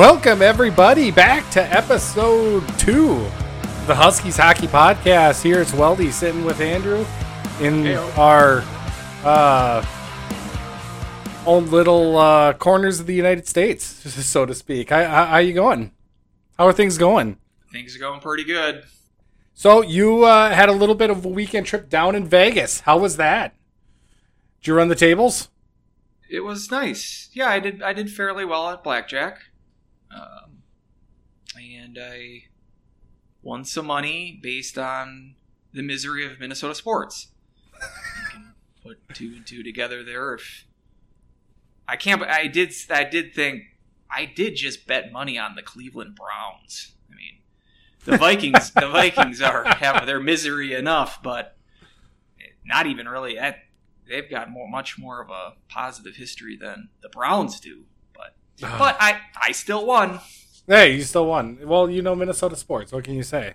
Welcome, everybody, back to episode two of the Huskies Hockey Podcast. Here it's Weldy sitting with Andrew in our uh, own little uh, corners of the United States, so to speak. How, how, how you going? How are things going? Things are going pretty good. So you uh, had a little bit of a weekend trip down in Vegas. How was that? Did you run the tables? It was nice. Yeah, I did. I did fairly well at blackjack, um, and I won some money based on the misery of Minnesota sports. You can put two and two together there. If I can't, I did. I did think I did just bet money on the Cleveland Browns. I mean, the Vikings. the Vikings are have their misery enough, but not even really that they've got more much more of a positive history than the Browns do. But but I I still won. Hey, you still won. Well, you know Minnesota sports. What can you say?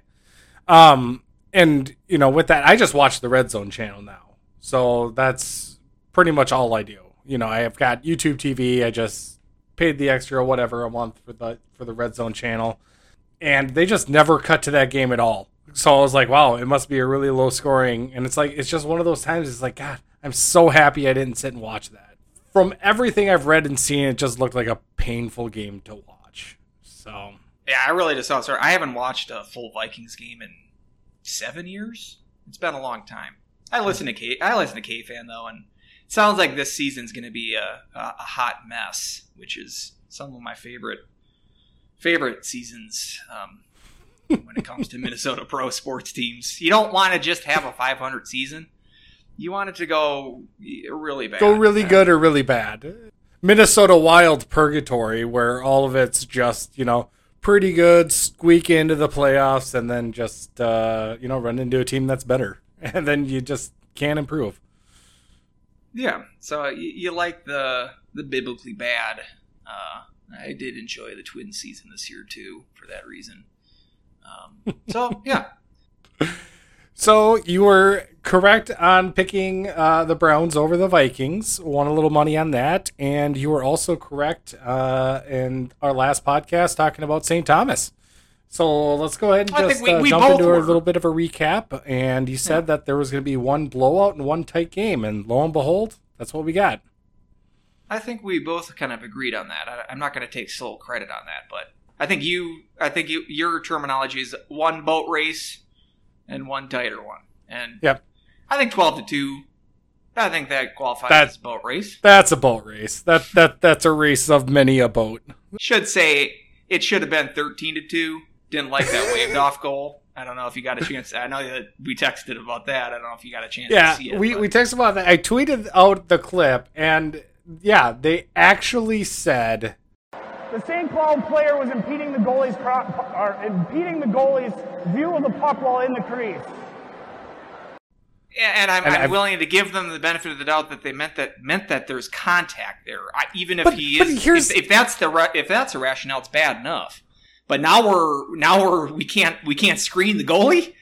Um, and you know, with that, I just watch the Red Zone channel now, so that's pretty much all I do. You know, I have got YouTube TV. I just paid the extra whatever a month for the for the Red Zone channel, and they just never cut to that game at all. So I was like, wow, it must be a really low scoring, and it's like it's just one of those times. It's like, God, I'm so happy I didn't sit and watch that. From everything I've read and seen, it just looked like a painful game to watch. So Yeah, I really just saw. Sorry, I haven't watched a full Vikings game in seven years. It's been a long time. I listen to K. I listen to KFAN though, and it sounds like this season's going to be a, a, a hot mess, which is some of my favorite favorite seasons um, when it comes to Minnesota pro sports teams. You don't want to just have a 500 season. You want it to go really bad. go really And- good or really bad. Minnesota Wild purgatory, where all of it's just you know pretty good, squeak into the playoffs, and then just uh, you know run into a team that's better, and then you just can't improve. Yeah, so you, you like the the biblically bad. Uh, I did enjoy the twin season this year too, for that reason. Um, so yeah, So you were correct on picking uh, the Browns over the Vikings. Won a little money on that, and you were also correct uh, in our last podcast talking about St. Thomas. So let's go ahead and just we- uh, we jump into a little bit of a recap. And you said that there was going to be one blowout and one tight game, and lo and behold, that's what we got. I think we both kind of agreed on that. I, I'm not going to take sole credit on that, but I think you, I think you, your terminology is one boat race and one tighter one, and Yep. I think twelve to two. I think that qualifies That- as boat race. That's a boat race. That that that's a race of many a boat. Should say it should have been thirteen to two. Didn't like that waved off goal. I don't know if you got a chance. I know that we texted about that. I don't know if you got a chance Yeah, to see it. we, but- we texted about that. I tweeted out the clip, and yeah, they actually said The St. Cloud player was impeding the goalie's cro- or impeding the goalie's view of the puck while in the crease. Yeah, and I'm, And I'm willing to give them the benefit of the doubt that they meant that meant that there's contact there. I, even if But- he but is, here's- if, if that's the ra- if that's a rationale, it's bad enough. But now we're now we're we can't we can't screen the goalie.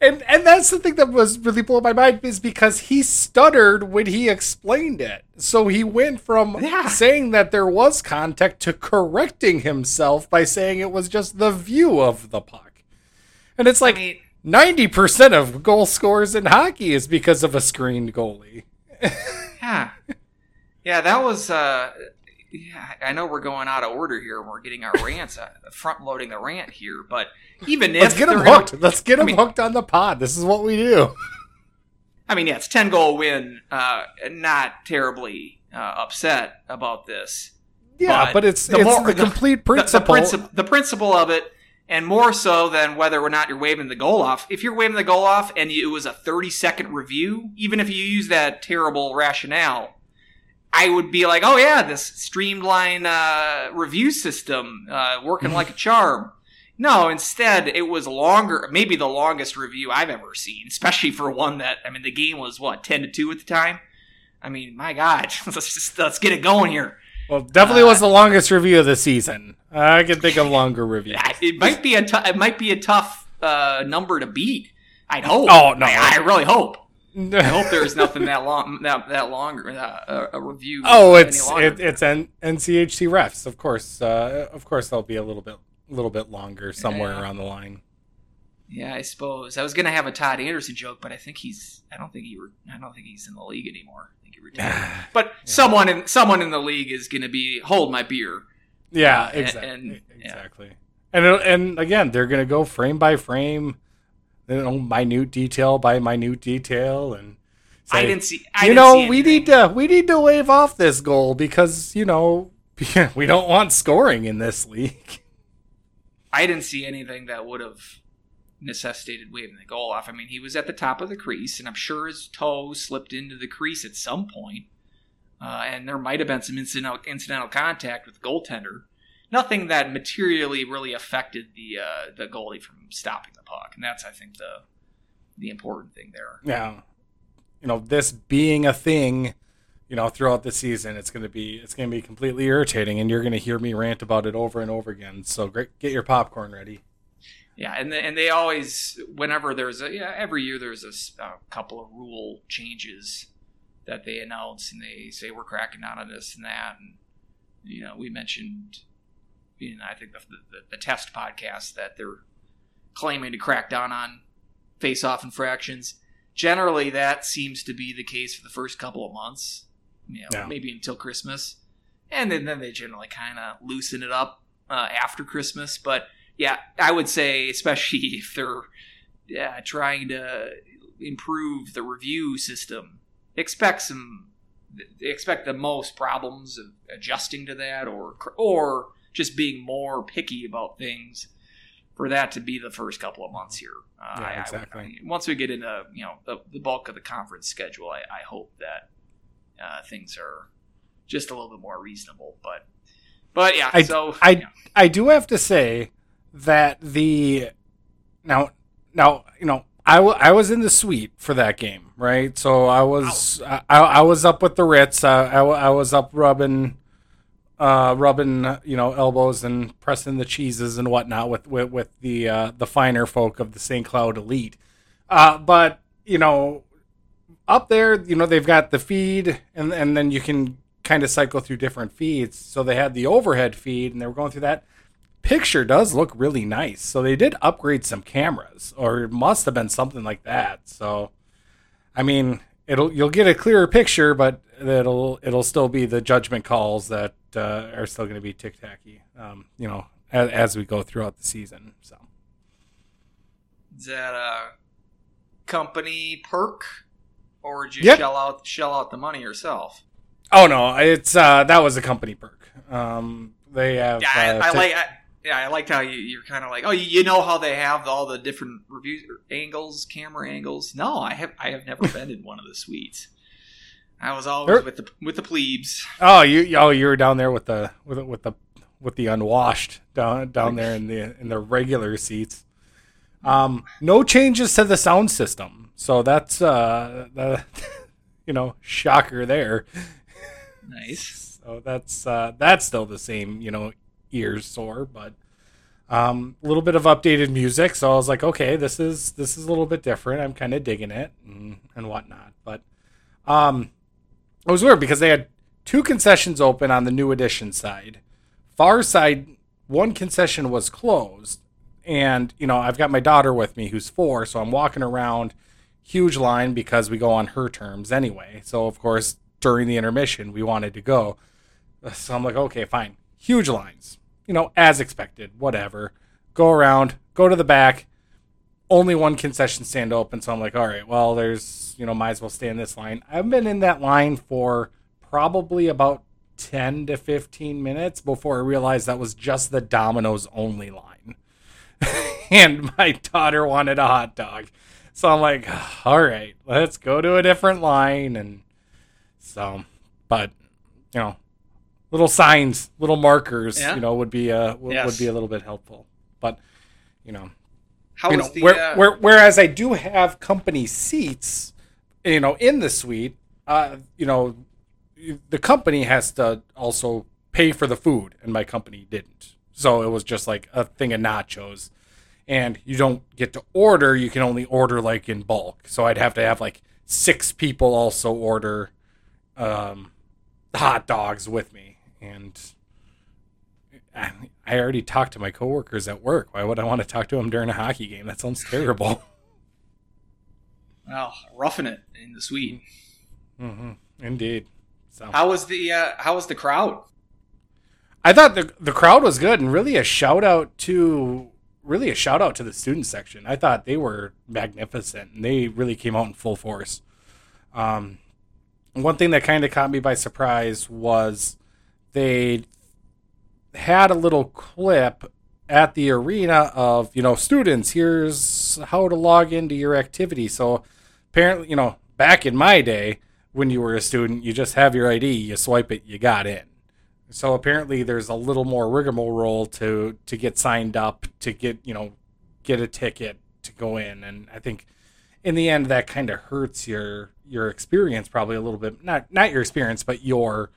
And and that's the thing that was really blowing my mind is because he stuttered when he explained it. So he went from Yeah. saying that there was contact to correcting himself by saying it was just the view of the puck. And it's like I mean, ninety percent of goal scores in hockey is because of a screened goalie. yeah, yeah, that was. uh yeah, I know we're going out of order here and we're getting our rants, uh, front loading the rant here. But even if Let's get them they're gonna- hooked. Let's get him mean- hooked on the pod. This is what we do. I mean, yeah, it's ten goal win. Uh, not terribly uh, upset about this. Yeah, but, it's the it's more- the complete principle. The, princip- the principle of it, and more so than whether or not you're waving the goal off. If you're waving the goal off and it was a 30 second review, even if you use that terrible rationale, I would be like, oh yeah, this streamline uh, review system uh, working like a charm. No, instead it was longer, maybe the longest review I've ever seen, especially for one that I mean the game was what ten to two at the time. I mean, my God, let's just let's get it going here. well, definitely uh, was the longest review of the season. I can think of longer reviews. It might be a it might be a tough uh, number to beat. I'd hope. Oh, no. I, I really hope. I hope there's nothing that long that that longer uh, a review. Oh, it's it, it's N- NCHC refs, of course. Uh, of course, they'll be a little bit a little bit longer somewhere Yeah. around the line. Yeah, I suppose I was gonna have a Todd Anderson joke, but I think he's I don't think he re- I don't think he's in the league anymore. I think he retired. but someone in someone in the league is gonna be hold my beer. Yeah, Uh, exactly. and- yeah. exactly. And it'll- and again, they're gonna go frame by frame, you know, minute detail by minute detail, and I didn't see. I you didn't know, see we need to we need to wave off this goal because you know we don't want scoring in this league. I didn't see anything that would have necessitated waving the goal off. I mean, he was at the top of the crease, and I'm sure his toe slipped into the crease at some point. Uh, and there might have been some incidental, incidental contact with the goaltender. Nothing that materially really affected the uh, the goalie from stopping the puck, and that's I think the the important thing there. Yeah, you know, this being a thing, you know, throughout the season, it's gonna be it's gonna be completely irritating, and you're gonna hear me rant about it over and over again. So great, get your popcorn ready. Yeah, and the, and they always whenever there's a yeah every year there's a couple of rule changes that they announce and they say we're cracking down on this and that and you know we mentioned you know I think the the, the test podcast that they're claiming to crack down on face off infractions. Generally, that seems to be the case for the first couple of months, you know, Yeah. maybe until Christmas, and then, then they generally kind of loosen it up uh, after Christmas. But yeah, I would say, especially if they're yeah, trying to improve the review system, expect some expect the most problems of adjusting to that, or or just being more picky about things. For that to be the first couple of months here, uh, Yeah, I- I would- exactly. once we get into you know the, the bulk of the conference schedule, I, I hope that uh, things are just a little bit more reasonable. But but yeah, I- so I- yeah. I do have to say that the now now you know I, w- I was in the suite for that game right so I was I, I was up with the Ritz I I, I was up rubbing uh, rubbing you know elbows and pressing the cheeses and whatnot with with, with the uh, the finer folk of the St. Cloud elite uh, but you know up there you know they've got the feed and and then you can kind of cycle through different feeds so they had the overhead feed and they were going through that picture does look really nice. So they did upgrade some cameras, or it must have been something like that. So, I mean, it'll you'll get a clearer picture, but it'll it'll still be the judgment calls that uh, are still going to be tic tacky. Um, you know, as, as we go throughout the season. So Is that a company perk, or did you Yep. shell out shell out the money yourself? oh no, it's uh, that was a company perk. Um, they have Yeah, I, uh, I like. I, yeah, I liked how you, you're kind of like, oh, you, you know how they have all the different review angles, camera angles. No, I have. I have never been in one of the suites. I was always There- with the with the plebes. Oh, you oh you were down there with the with the- with the with the unwashed down down there in the in the regular seats. Um, no changes to the sound system, so that's uh, the, you know, shocker there. Nice. So that's uh, that's still the same, you know, ears sore, but um, a little bit of updated music. So I was like, okay, this is this is a little bit different. I'm kind of digging it and, and whatnot. But um, it was weird because they had two concessions open on the new edition side. Far side, one concession was closed, and you know I've got my daughter with me who's four, so I'm walking around. Huge line because we go on her terms anyway. So of course during the intermission we wanted to go. So I'm like, okay, fine. Huge lines, you know, as expected. Whatever. Go around, go to the back. Only one concession stand open, so I'm like, all right, well, there's, you know, might as well stay in this line. I've been in that line for probably about 10 to 15 minutes before I realized that was just the Domino's only line. and my daughter wanted a hot dog. So I'm like, all right, let's go to a different line. And so, but, you know, little signs, little markers, Yeah. you know, would be, uh, w- Yes. would be a little bit helpful. But, you know, How you know, the? where, uh, where, whereas I do have company seats, you know, in the suite, uh, you know, the company has to also pay for the food, and my company didn't. So it was just like a thing of nachos, and you don't get to order. You can only order like in bulk. So I'd have to have like six people also order um, hot dogs with me, and I already talked to my coworkers at work. Why would I want to talk to them during a hockey game? That sounds terrible. Well, roughing it in the suite. Mm-hmm. Indeed. So How was the uh, How was the crowd? I thought the the crowd was good, and really a shout out to really a shout out to the student section. I thought they were magnificent, and they really came out in full force. Um, one thing that kind of caught me by surprise was they had a little clip at the arena of you know students here's how to log into your activity. So apparently you know back in my day when you were a student you just have your id you swipe it you got in. So apparently there's a little more rigmarole to to get signed up to get you know get a ticket to go in. And i think in the end that kind of hurts your your experience probably a little bit not not your experience but your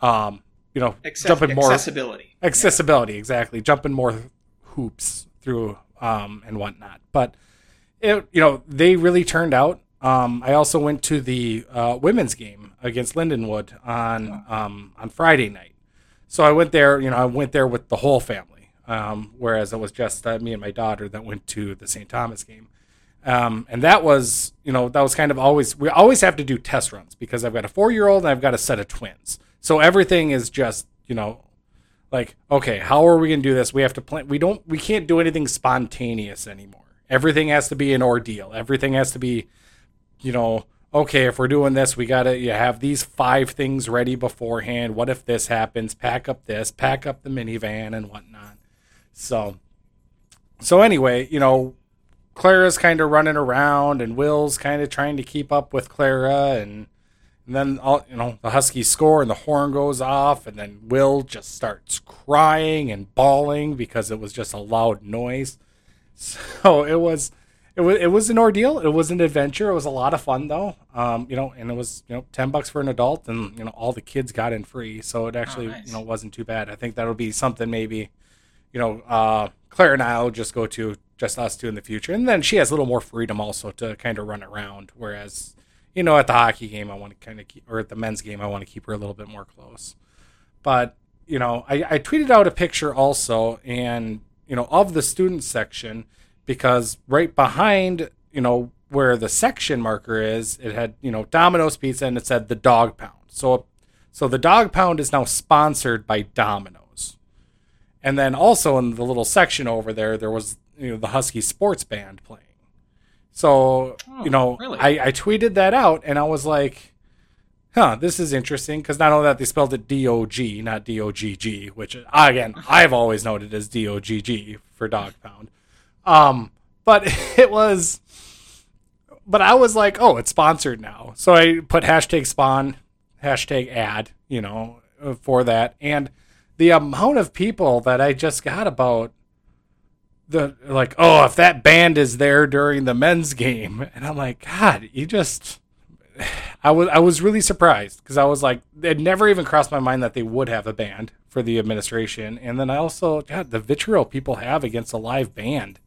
um you know Access- jumping more accessibility. accessibility exactly. Jumping more hoops through um and whatnot. But it you know they really turned out. Um i also went to the uh, women's game against lindenwood on um on friday night. So i went there you know i went there with the whole family. Um whereas it was just uh, me and my daughter that went to the st thomas game. Um, and that was, you know, that was kind of always, we always have to do test runs because I've got a four year old and I've got a set of twins. So everything is just, you know, like, okay, how are we going to do this? We have to plan. We don't, we can't do anything spontaneous anymore. Everything has to be an ordeal. Everything has to be, you know, okay, if we're doing this, we got to you have these five things ready beforehand. What if this happens? Pack up this, pack up the minivan and whatnot. So, so anyway, you know, Clara's kind of running around and Will's kind of trying to keep up with Clara and, and then all you know the Huskies score and the horn goes off and then Will just starts crying and bawling because it was just a loud noise. So it was it was it was an ordeal. It was an adventure. It was a lot of fun though. Um, you know, and it was you know ten bucks for an adult, and you know all the kids got in free. So it actually nice. you know wasn't too bad. I think that'll be something maybe you know, uh, Claire and I will just go to just us two in the future. And then she has a little more freedom also to kind of run around. Whereas, you know, at the hockey game, I want to kind of keep, or at the men's game, I want to keep her a little bit more close. But, you know, I, I tweeted out a picture also and, you know, of the student section because right behind, you know, where the section marker is, it had, you know, Domino's Pizza and it said the dog pound. So, so the dog pound is now sponsored by Domino's. And then also in the little section over there, there was you know the Husky sports band playing. So Oh, you know, really? I, I tweeted that out, and I was like, "Huh, this is interesting." Because not only that, they spelled it D O G, not D O G G, which again I've always noted as D O G G for dog pound. Um, but it was, but I was like, "Oh, it's sponsored now." So I put hashtag spawn, hashtag ad, you know, uh, for that, and the amount of people that I just got about the like, oh, if that band is there during the men's game, and I'm like, God, you just, I was I was really surprised because I was like, it never even crossed my mind that they would have a band for the administration, and then I also, God, the vitriol people have against a live band.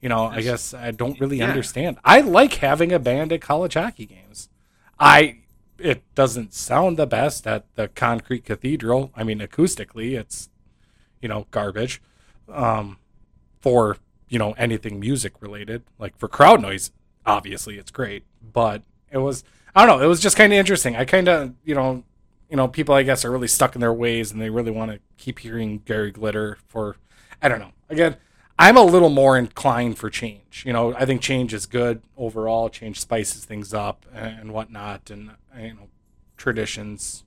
You know, I guess I don't really Yeah. understand. I like having a band at college hockey games. I it doesn't sound the best at the concrete cathedral. I mean, acoustically, it's you know garbage. Um, for you know anything music related, like for crowd noise, obviously it's great. But it was I don't know. It was just kind of interesting. I kind of you know you know people I guess are really stuck in their ways and they really want to keep hearing Gary Glitter for I don't know. Again, I'm a little more inclined for change. You know, I think change is good overall. Change spices things up and whatnot, and you know, traditions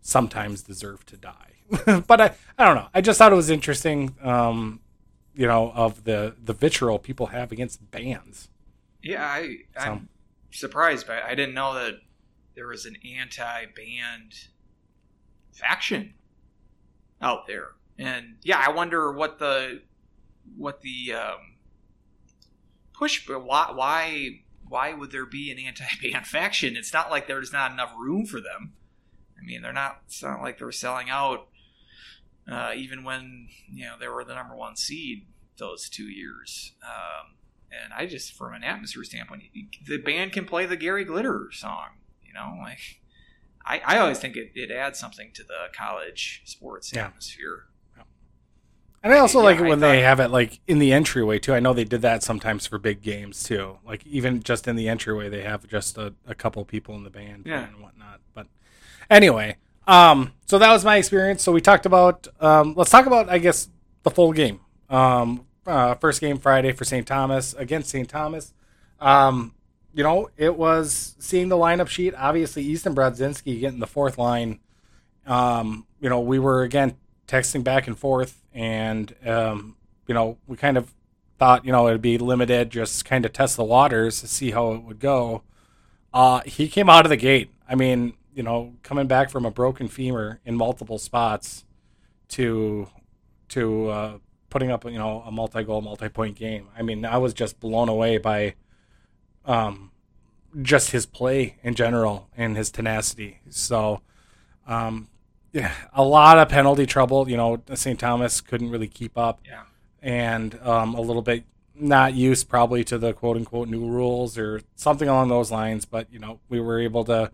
sometimes deserve to die. but I, I don't know. I just thought it was interesting. Um, you know, of the the vitriol people have against bands. Yeah, I I'm surprised but I didn't know that there was an anti-band faction out there, and yeah, I wonder what the what the um, push. But why why why would there be an anti-band faction? It's not like there's not enough room for them. I mean, they're not. It's not like they're selling out. Uh, even when you know they were the number one seed those two years. Um, and I just from an atmosphere standpoint, the band can play the Gary Glitter song. You know, like I, I always think it, it adds something to the college sports Yeah. atmosphere. And I also Yeah, like it when they have it like in the entryway too. I know they did that sometimes for big games too. Like even just in the entryway, they have just a, a couple people in the band and whatnot. But anyway, um, so that was my experience. So we talked about um, let's talk about I guess the full game. Um, uh, first game Friday for St. Thomas against St. Thomas. Um, you know, it was seeing the lineup sheet. Obviously, Easton Brodzinski getting the fourth line. Um, you know, we were again texting back and forth, and um, you know, we kind of thought you know it'd be limited, just kind of test the waters to see how it would go. Uh, he came out of the gate. I mean, you know, coming back from a broken femur in multiple spots to to uh, putting up you know a multi-goal, multi-point game. I mean, I was just blown away by um, just his play in general and his tenacity. So, um, yeah, a lot of penalty trouble. You know, St. Thomas couldn't really keep up, Yeah. and um, a little bit not used probably to the quote unquote new rules or something along those lines. But you know, we were able to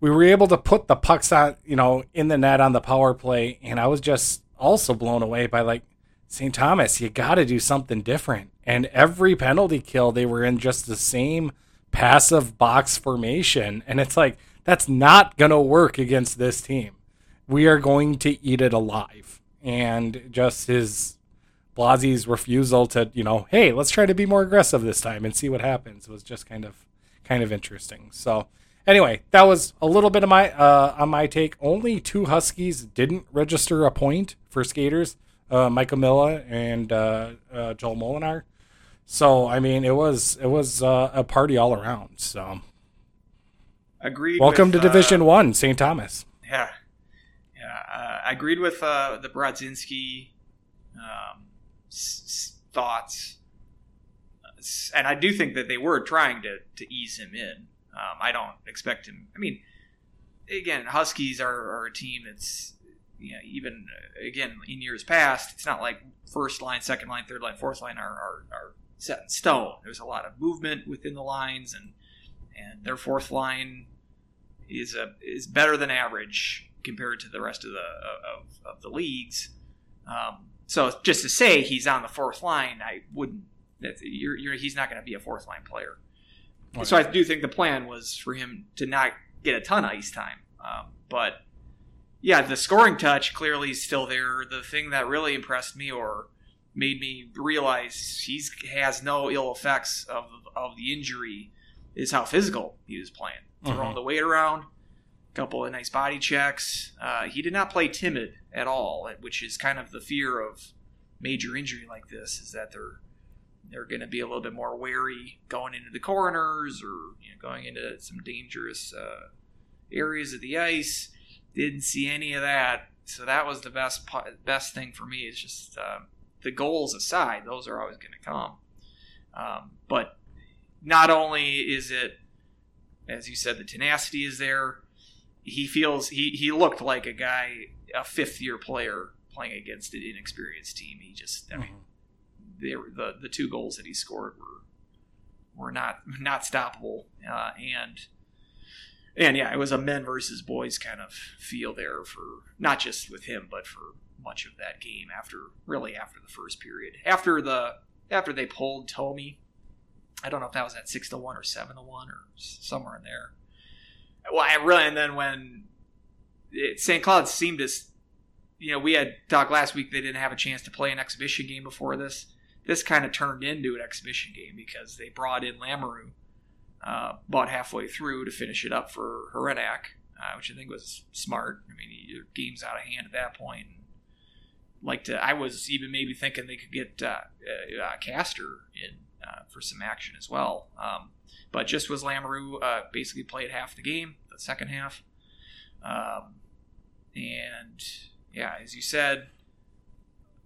we were able to put the pucks on you know in the net on the power play, and I was just also blown away by like St. Thomas. You got to do something different, and every penalty kill they were in just the same passive box formation, and it's like that's not gonna work against this team. We are going to eat it alive, and just his Blasi's refusal to, you know, hey, let's try to be more aggressive this time and see what happens was just kind of kind of interesting. So anyway, that was a little bit of my uh, on my take. Only two Huskies didn't register a point for skaters, uh, Micah Miller and uh, uh, Joel Molinar. So I mean, it was it was uh, a party all around. So Agreed. welcome with, to uh, Division One, St. Thomas. Yeah, yeah. Uh, I agreed with uh, the Brodzinski um, s- s- thoughts, Uh, and I do think that they were trying to to ease him in. Um, I don't expect him. I mean, again, Huskies are, are a team that's you know, even uh, again in years past, it's not like first line, second line, third line, fourth line are, are, are set in stone. There's a lot of movement within the lines, and and their fourth line is a is better than average compared to the rest of the of, of the leagues. Um, so just to say he's on the fourth line, I wouldn't. That you're, you're he's not going to be a fourth line player. So I do think the plan was for him to not get a ton of ice time. Um, but yeah, the scoring touch clearly is still there. The thing that really impressed me or made me realize he's has no ill effects of of the injury is how physical he was playing, throwing Mhm. the weight around, a couple of nice body checks. Uh, he did not play timid at all, which is kind of the fear of major injury like this is that they're they're going to be a little bit more wary going into the corners or you know, going into some dangerous uh, areas of the ice. Didn't see any of that, so that was the best best thing for me. Is just uh, the goals aside; those are always going to come. Um, but not only is it, as you said, the tenacity is there. He feels he he looked like a guy, a fifth year player playing against an inexperienced team. He just, I mean, they were, the the two goals that he scored were were not not stoppable, uh, and and yeah, it was a men versus boys kind of feel there for not just with him, but for much of that game. After really after the first period, after the after they pulled Tomey, I don't know if that was at six to one or seven to one or somewhere in there. Well, I really and then when it, St. Cloud seemed to, you know, we had talked last week they didn't have a chance to play an exhibition game before this this kind of turned into an exhibition game because they brought in Lamoureux uh, about halfway through to finish it up for Hrenak, uh, which I think was smart. I mean, your game's out of hand at that point. Like to, I was even maybe thinking they could get uh, uh, uh, Castor in uh, for some action as well. Um, but just was Lamoureux basically played half the game, the second half, um, and yeah, as you said,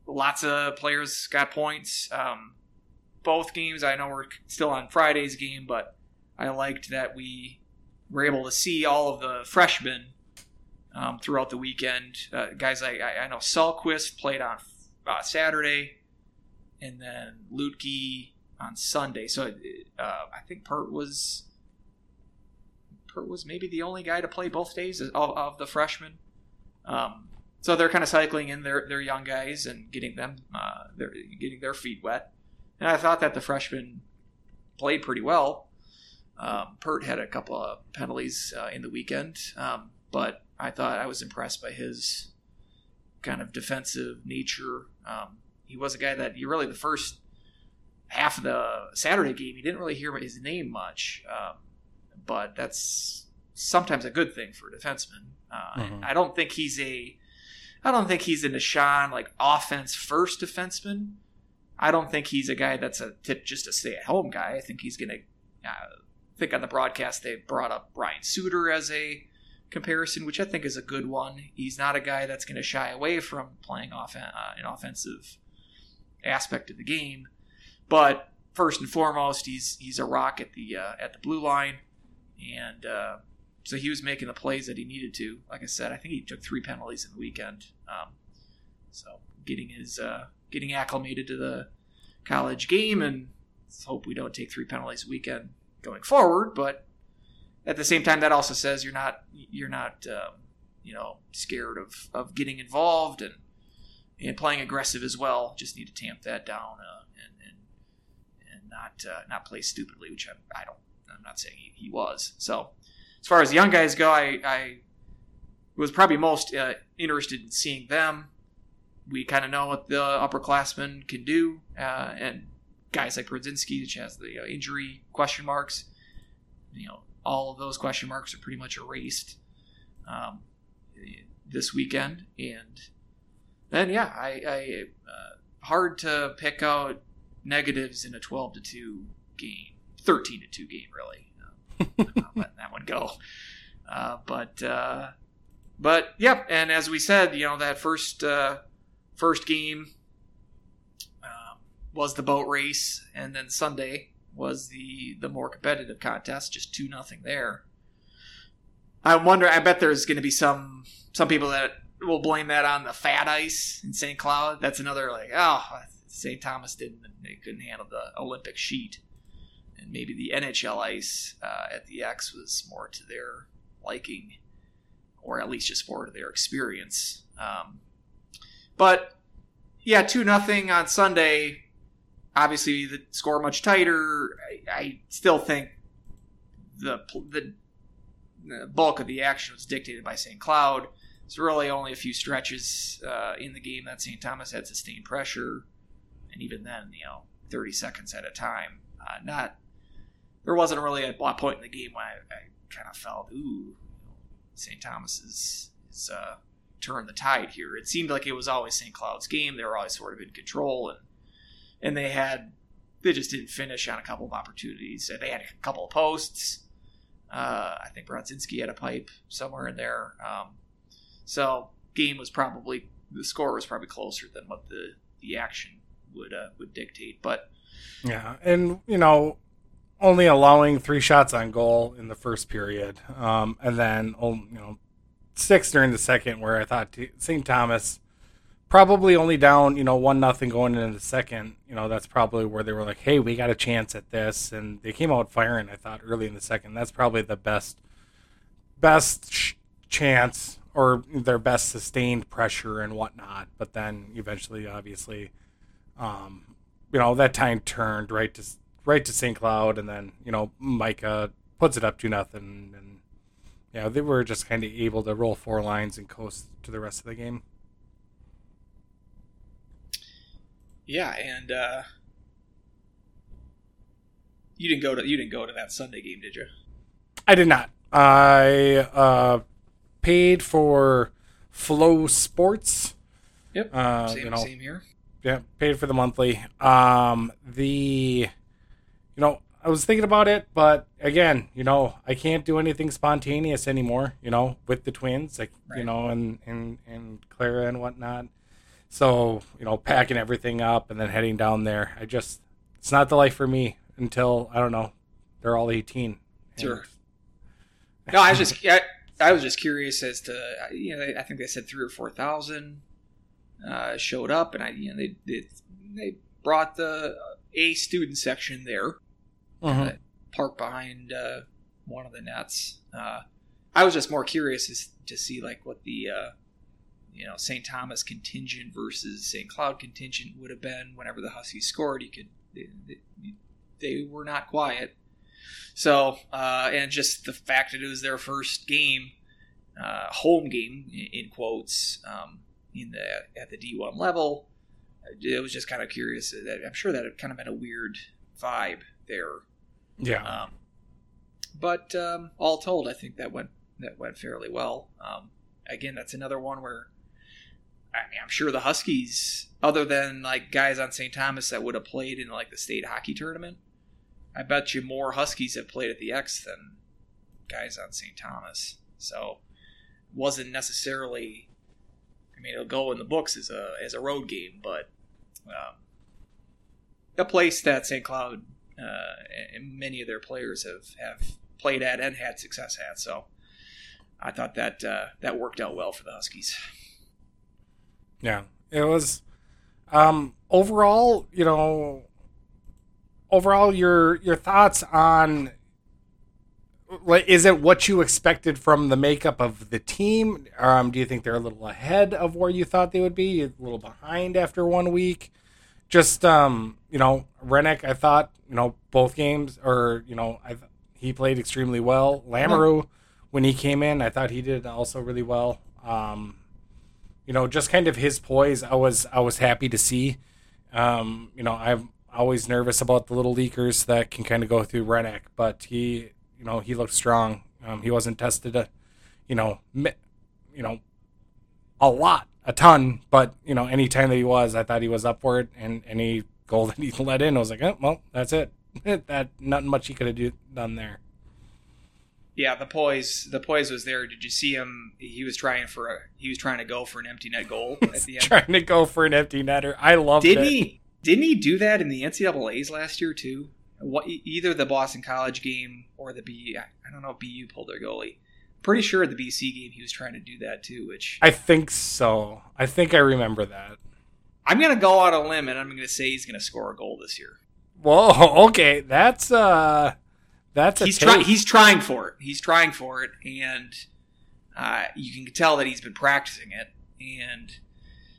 lots of players got points. Um, both games, I know we're still on Friday's game, but I liked that we were able to see all of the freshmen um, throughout the weekend. Uh, guys I, I know Salquist played on uh, Saturday, and then Luedtke on Sunday. So uh, I think Peart was Peart was maybe the only guy to play both days of, of the freshmen. Um, so they're kind of cycling in their, their young guys and getting them uh, their, getting their feet wet. And I thought that the freshmen played pretty well. Um, Peart had a couple of penalties uh, in the weekend, um, but I thought I was impressed by his kind of defensive nature. Um, he was a guy that you really the first half of the Saturday game, you didn't really hear his name much, um, but that's sometimes a good thing for a defenseman. Uh, mm-hmm. I don't think he's a, I don't think he's a Nishan like offense first defenseman. I don't think he's a guy that's a just a stay at home guy. I think he's gonna. Uh, I think on the broadcast they brought up Brian Suter as a comparison, which I think is a good one. He's not a guy that's going to shy away from playing off uh, an offensive aspect of the game. But first and foremost, he's he's a rock at the uh, at the blue line, and uh, so he was making the plays that he needed to. Like I said, I think he took three penalties in the weekend. Um, so getting his uh, getting acclimated to the college game, and hope we don't take three penalties a weekend going forward. But at the same time, that also says you're not you're not um, you know scared of of getting involved and and playing aggressive as well. Just need to tamp that down uh, and, and and not uh, not play stupidly, which I, I don't. I'm not saying he, he, was. So as far as young guys go, I, I was probably most uh, interested in seeing them. We kind of know what the upperclassmen can do, uh, and guys like Brodzinski, which has the uh, injury question marks. You know, all of those question marks are pretty much erased um, this weekend, and then yeah, I, I uh, hard to pick out negatives in a twelve to two game, thirteen to two game, really. Letting that one go. Uh, but uh, but yep, and as we said, you know that first uh, first game um, was the boat race, and then Sunday was the the more competitive contest, just two nothing there. I wonder. I bet there's going to be some some people that we'll blame that on the fat ice in St. Cloud. That's another like, oh, St. Thomas didn't they couldn't handle the Olympic sheet, and maybe the NHL ice uh, at the X was more to their liking, or at least just more to their experience. Um, but yeah, two nothing on Sunday. Obviously, the score much tighter. I, I still think the the bulk of the action was dictated by St. Cloud. It's really only a few stretches uh, in the game that St. Thomas had sustained pressure, and even then, you know, 30 seconds at a time. Uh, not there wasn't really a point in the game where I, I kind of felt, ooh, St. Thomas is is uh, turned the tide here. It seemed like it was always St. Cloud's game. They were always sort of in control, and and they had they just didn't finish on a couple of opportunities. They had a couple of posts. Uh, I think Brodzinski had a pipe somewhere in there. Um, so game was probably the score was probably closer than what the the action would uh, would dictate. But yeah, and you know, only allowing three shots on goal in the first period, um, and then you know six during the second, where I thought St. Thomas probably only down you know one nothing going into the second. You know that's probably where they were like, hey, we got a chance at this, and they came out firing. I thought early in the second. That's probably the best best sh- chance or their best sustained pressure and whatnot. But then eventually, obviously, um, you know that time turned right to right to St. Cloud, and then you know Micah puts it up to nothing, and yeah, they were just kind of able to roll four lines and coast to the rest of the game. Yeah, and uh, you didn't go to you didn't go to that Sunday game, did you? I did not. I uh, paid for FloSports. Yep. Uh, same, you know, same here. Yeah, paid for the monthly. Um, the, you know, I was thinking about it, but again, you know, I can't do anything spontaneous anymore. You know, with the twins, like right. you know, and and and Clara and whatnot. So you know, packing everything up and then heading down there. I just, it's not the life for me until I don't know, they're all eighteen. Sure. no, I was just I, I was just curious as to you know I think they said three or four thousand uh, showed up, and I you know they they, they brought the a student section there, Mhm. uh, parked behind uh, one of the nets. Uh, I was just more curious as, to see like what the uh, you know St. Thomas contingent versus St. Cloud contingent would have been whenever the Huskies scored. You could they, they, they were not quiet. So uh, and just the fact that it was their first game, uh, home game in, quotes, um, in the at the D one level, it was just kind of curious. I'm sure that it kind of had a weird vibe there. Yeah. Um, but um, all told, I think that went that went fairly well. Um, again, that's another one where I mean, I'm sure the Huskies, other than like guys on St. Thomas that would have played in like the state hockey tournament, I bet you more Huskies have played at the X than guys on St. Thomas. So wasn't necessarily. I mean, it'll go in the books as a as a road game, but um, a place that St. Cloud uh, and many of their players have have played at and had success at. So I thought that uh, that worked out well for the Huskies. Yeah, it was. Um, overall, you know, overall, your your thoughts on like, is it what you expected from the makeup of the team? Um, do you think they're a little ahead of where you thought they would be? A little behind after one week? Just um, you know, Hrenak, I thought you know both games, or you know, I he played extremely well. Lamoureux, when he came in, I thought he did also really well. Um, you know, just kind of his poise. I was I was happy to see. Um, you know, I'm always nervous about the little leakers that can kind of go through Hrenak, but he, you know, he looked strong. Um, he wasn't tested, a, you know, mi- you know, a lot, a ton, but you know, any time that he was, I thought he was up for it, and any goal that he let in, I was like, oh, well, that's it. that not much he could have do, done there. Yeah, the poise the poise was there. Did you see him? He was trying for a he was trying to go for an empty net goal at the end. Trying to go for an empty netter. I loved it. Didn't it. he? Didn't he do that in the NCAA's last year too? What, either the Boston College game or the B. I don't know. if BU pulled their goalie. Pretty sure the BC game he was trying to do that too. Which I think so. I think I remember that. I'm gonna go out on a limb and I'm gonna say he's gonna score a goal this year. Whoa, okay, that's uh, that's a He's trying. He's trying for it. He's trying for it, and uh, you can tell that he's been practicing it. And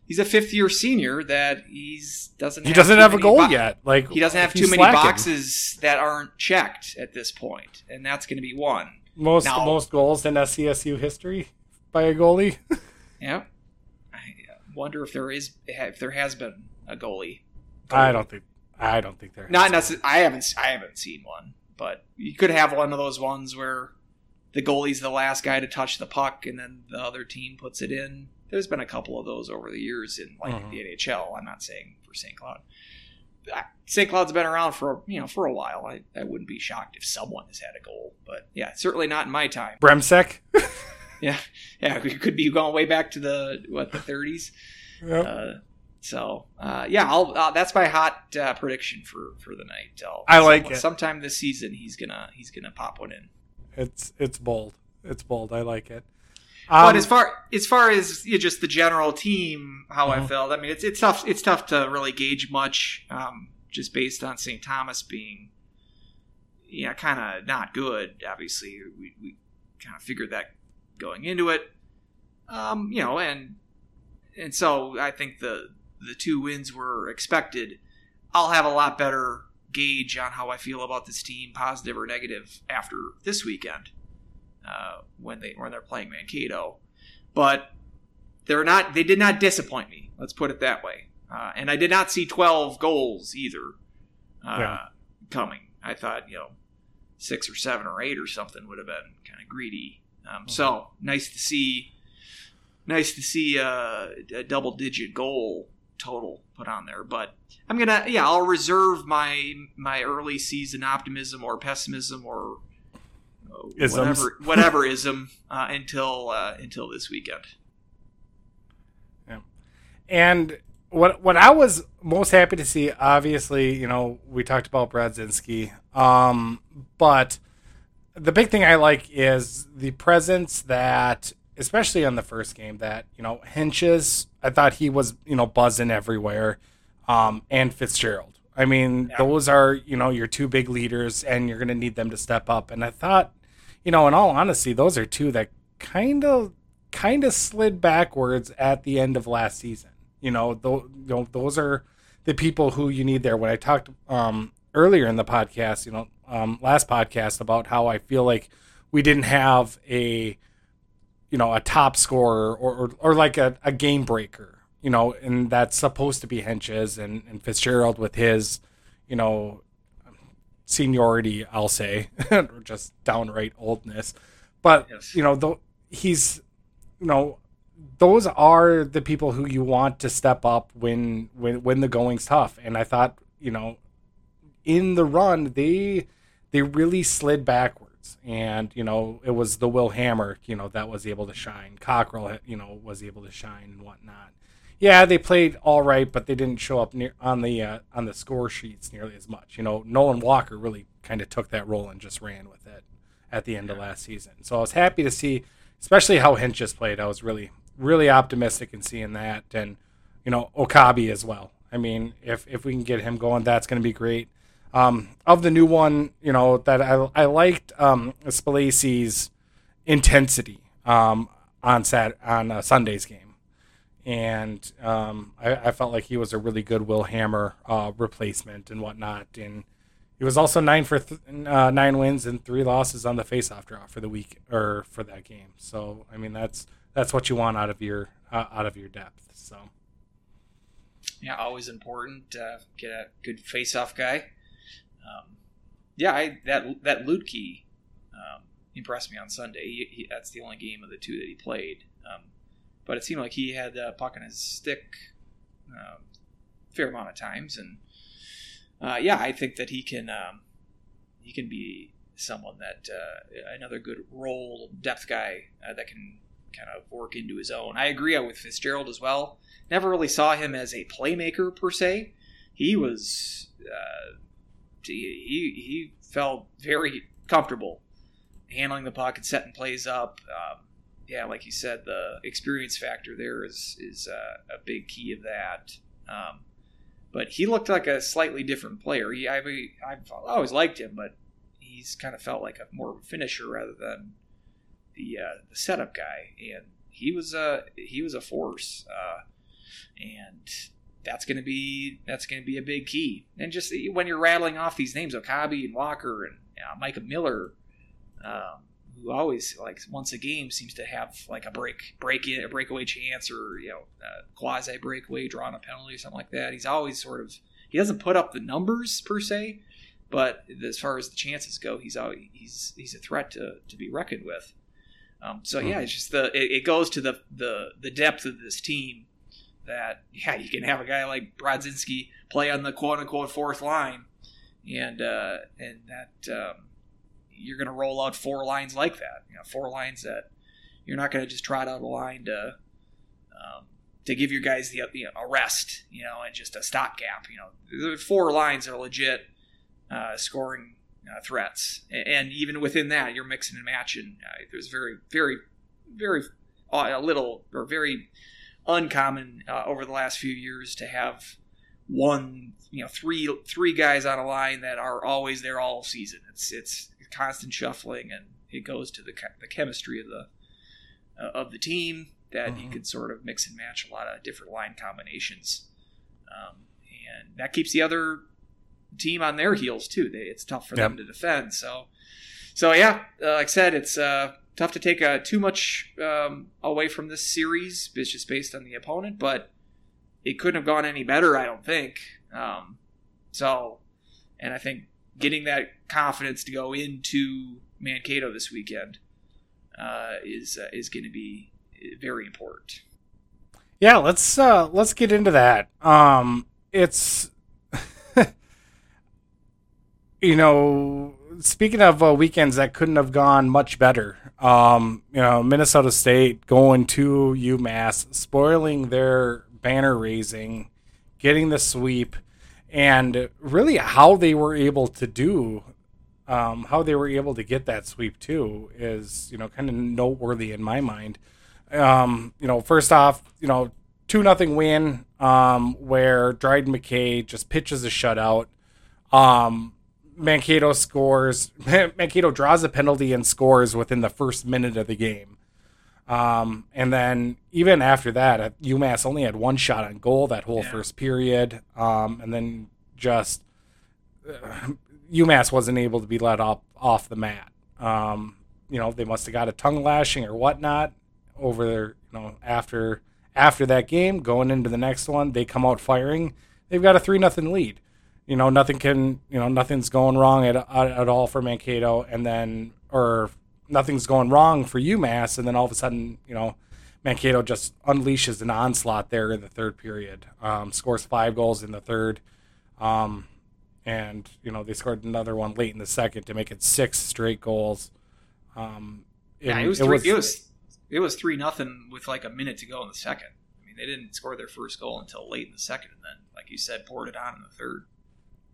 he's a fifth year senior that he's doesn't. he doesn't have a goal bo- yet. Like He doesn't have too many slacking. boxes that aren't checked at this point, and that's going to be one. Most Now- most goals in SCSU history by a goalie. Yeah, I uh, wonder if there is if there has been a goalie. I don't think. I don't think there. Not necessarily. I haven't. I haven't seen one, but you could have one of those ones where the goalie's the last guy to touch the puck, and then the other team puts it in. There's been a couple of those over the years in like Mhm. the NHL. I'm not saying for St. Cloud. St. Cloud's been around for you know for a while. I, I wouldn't be shocked if someone has had a goal, but yeah, certainly not in my time. Brimsek. Yeah, yeah, we could be going way back to the what the 30s. Yep. Uh, so uh, yeah, I'll, uh, that's my hot uh, prediction for for the night. I'll, I like it. Sometime this season, he's gonna he's gonna pop one in. It's it's bold. It's bold. I like it. but Um, as far as far as you know, just the general team, how I Mhm. felt, I mean, it's it's tough it's tough to really gauge much, um, just based on St. Thomas being, yeah, kind of not good. Obviously, we we kind of figured that going into it, um, you know, and and so I think the the two wins were expected. I'll have a lot better gauge on how I feel about this team, positive or negative, after this weekend uh, when they when they're playing Mankato. But they're not. They did not disappoint me. Let's put it that way. Uh, and I did not see twelve goals either uh, Yeah. coming. I thought you know six or seven or eight or something would have been kind of greedy. Um, So nice to see. Nice to see uh, a double digit goal total put on there, but I'm gonna yeah I'll reserve my my early season optimism or pessimism or uh, whatever whatever ism uh, until uh, until this weekend. And what what I was most happy to see, obviously, you know, we talked about Brodzinski, um, but the big thing I like is the presence that, especially on the first game, that you know Hentges. I thought he was you know buzzing everywhere, um, and Fitzgerald. I mean, Yeah. those are you know your two big leaders, and you're going to need them to step up. And I thought, you know, in all honesty, those are two that kind of kind of slid backwards at the end of last season. You know, th- you know those are the people who you need there. When I talked um, earlier in the podcast, you know, um, last podcast about how I feel like we didn't have a you know a top scorer or or, or like a, a game breaker you know and that's supposed to be Hentges and, and fitzgerald with his you know seniority i'll say or just downright oldness but Yes. you know he's you know those are the people who you want to step up when when when the going's tough and i thought you know in the run they they really slid backwards. And you know it was the will hammer you know that was able to shine. Cockrell you know was able to shine and whatnot. Yeah they played all right but they didn't show up near on the uh, on the score sheets nearly as much. You know nolan walker really kind of took that role and just ran with it at the end of last season. So i was happy to see especially how Hentges just played. I was really really optimistic in seeing that. And you know okabe as well. I mean if if we can get him going that's going to be great um, of the new one, you know that I, I liked um, Spalacy's intensity um, on Sat on uh, Sunday's game, and um, I, I felt like he was a really good Will Hammer uh, replacement and whatnot. And he was also nine for th- uh, nine wins and three losses on the faceoff draw for the week or for that game. So I mean that's that's what you want out of your uh, out of your depth. So Yeah, always important to get a good face-off guy. Um, yeah, I, that that Luedtke um, impressed me on Sunday. He, he, that's the only game of the two that he played. Um, but it seemed like he had the puck on his stick um, fair amount of times, and uh, yeah, I think that he can um, he can be someone that uh, another good role depth guy uh, that can kind of work into his own. I agree with Fitzgerald as well. Never really saw him as a playmaker per se. He was uh, he he felt very comfortable handling the puck and setting plays up. Um, yeah, like you said, the experience factor there is is uh, a big key of that. Um, but he looked like a slightly different player. He, I, I've always liked him, but he's kind of felt like a more finisher rather than the uh, the setup guy. And he was a he was a force, uh, and that's going to be that's going to be a big key. And just when you're rattling off these names, Okabe and Walker and uh, Micah Miller, um, who always like once a game seems to have like a break break in a breakaway chance or you know quasi breakaway drawn a penalty or something like that. He's always sort of he doesn't put up the numbers per se, but as far as the chances go, he's always, he's he's a threat to, to be reckoned with. Um, so yeah, it's just the it, it goes to the, the the depth of this team that yeah you can have a guy like Brodzinski play on the quote unquote fourth line, and uh, and that um, you're going to roll out four lines like that. You know, four lines that you're not going to just trot out a line to um, to give your guys the you know, a rest, you know, and just a stopgap. You know, four lines are legit uh, scoring uh, threats, and even within that, you're mixing and matching. Uh, there's very, very, very uh, a little or very uncommon uh, over the last few years to have one, you know, three three guys on a line that are always there all season. It's it's constant shuffling, and it goes to the the chemistry of the uh, of the team that mm-hmm. you can sort of mix and match a lot of different line combinations, um, and that keeps the other team on their heels too. They, it's tough for yep. them to defend. So, so yeah, uh, like I said, it's uh, tough to take uh, too much um, away from this series. It's just based on the opponent, but it couldn't have gone any better. I don't think. Um, so, and I think getting that confidence to go into Mankato this weekend uh, is uh, is going to be very important. Yeah, let's uh, let's get into that. Um, it's you know, speaking of uh, weekends that couldn't have gone much better, um, you know, Minnesota State going to UMass, spoiling their banner raising, getting the sweep, and really how they were able to do, um, how they were able to get that sweep too, is you know kind of noteworthy in my mind. Um, you know, first off, you know, two nothing win, um, where Dryden McKay just pitches a shutout Um, Mankato scores. Mankato draws a penalty and scores within the first minute of the game. Um, and then even after that, uh, UMass only had one shot on goal that whole Yeah. first period. Um, and then just uh, UMass wasn't able to be let up off the mat. Um, you know, they must have got a tongue lashing or whatnot over their, you know, after after that game, going into the next one, they come out firing. They've got a three nothing lead. You know, nothing can, you know, nothing's going wrong at, at, at all for Mankato, and then or nothing's going wrong for UMass, and then all of a sudden, you know, Mankato just unleashes an onslaught there in the third period. Um, scores five goals in the third, um, and you know they scored another one late in the second to make it six straight goals. Um, Yeah, it was three, it was it was three nothing with like a minute to go in the second. I mean, they didn't score their first goal until late in the second, and then, like you said, poured it on in the third.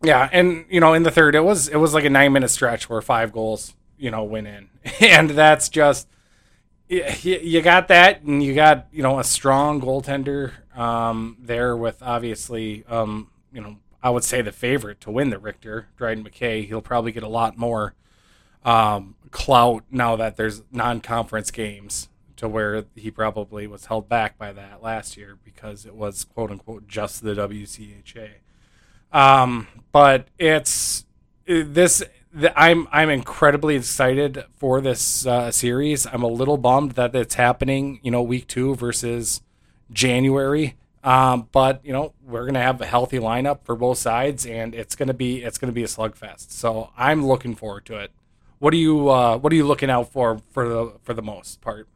Yeah, and you know, in the third, it was it was like a nine minute stretch where five goals, you know, went in, and that's just you, got that, and you got you know a strong goaltender um, there with obviously um, you know I would say the favorite to win the Richter, Dryden McKay. He'll probably get a lot more um, clout now that there's non conference games to where he probably was held back by that last year because it was quote unquote just the WCHA. Um, but it's this. The, I'm I'm incredibly excited for this uh, series. I'm a little bummed that it's happening, you know, week two versus January. Um, but you know, we're gonna have a healthy lineup for both sides, and it's gonna be it's gonna be a slugfest. So I'm looking forward to it. What are you uh, What are you looking out for for the for the most part?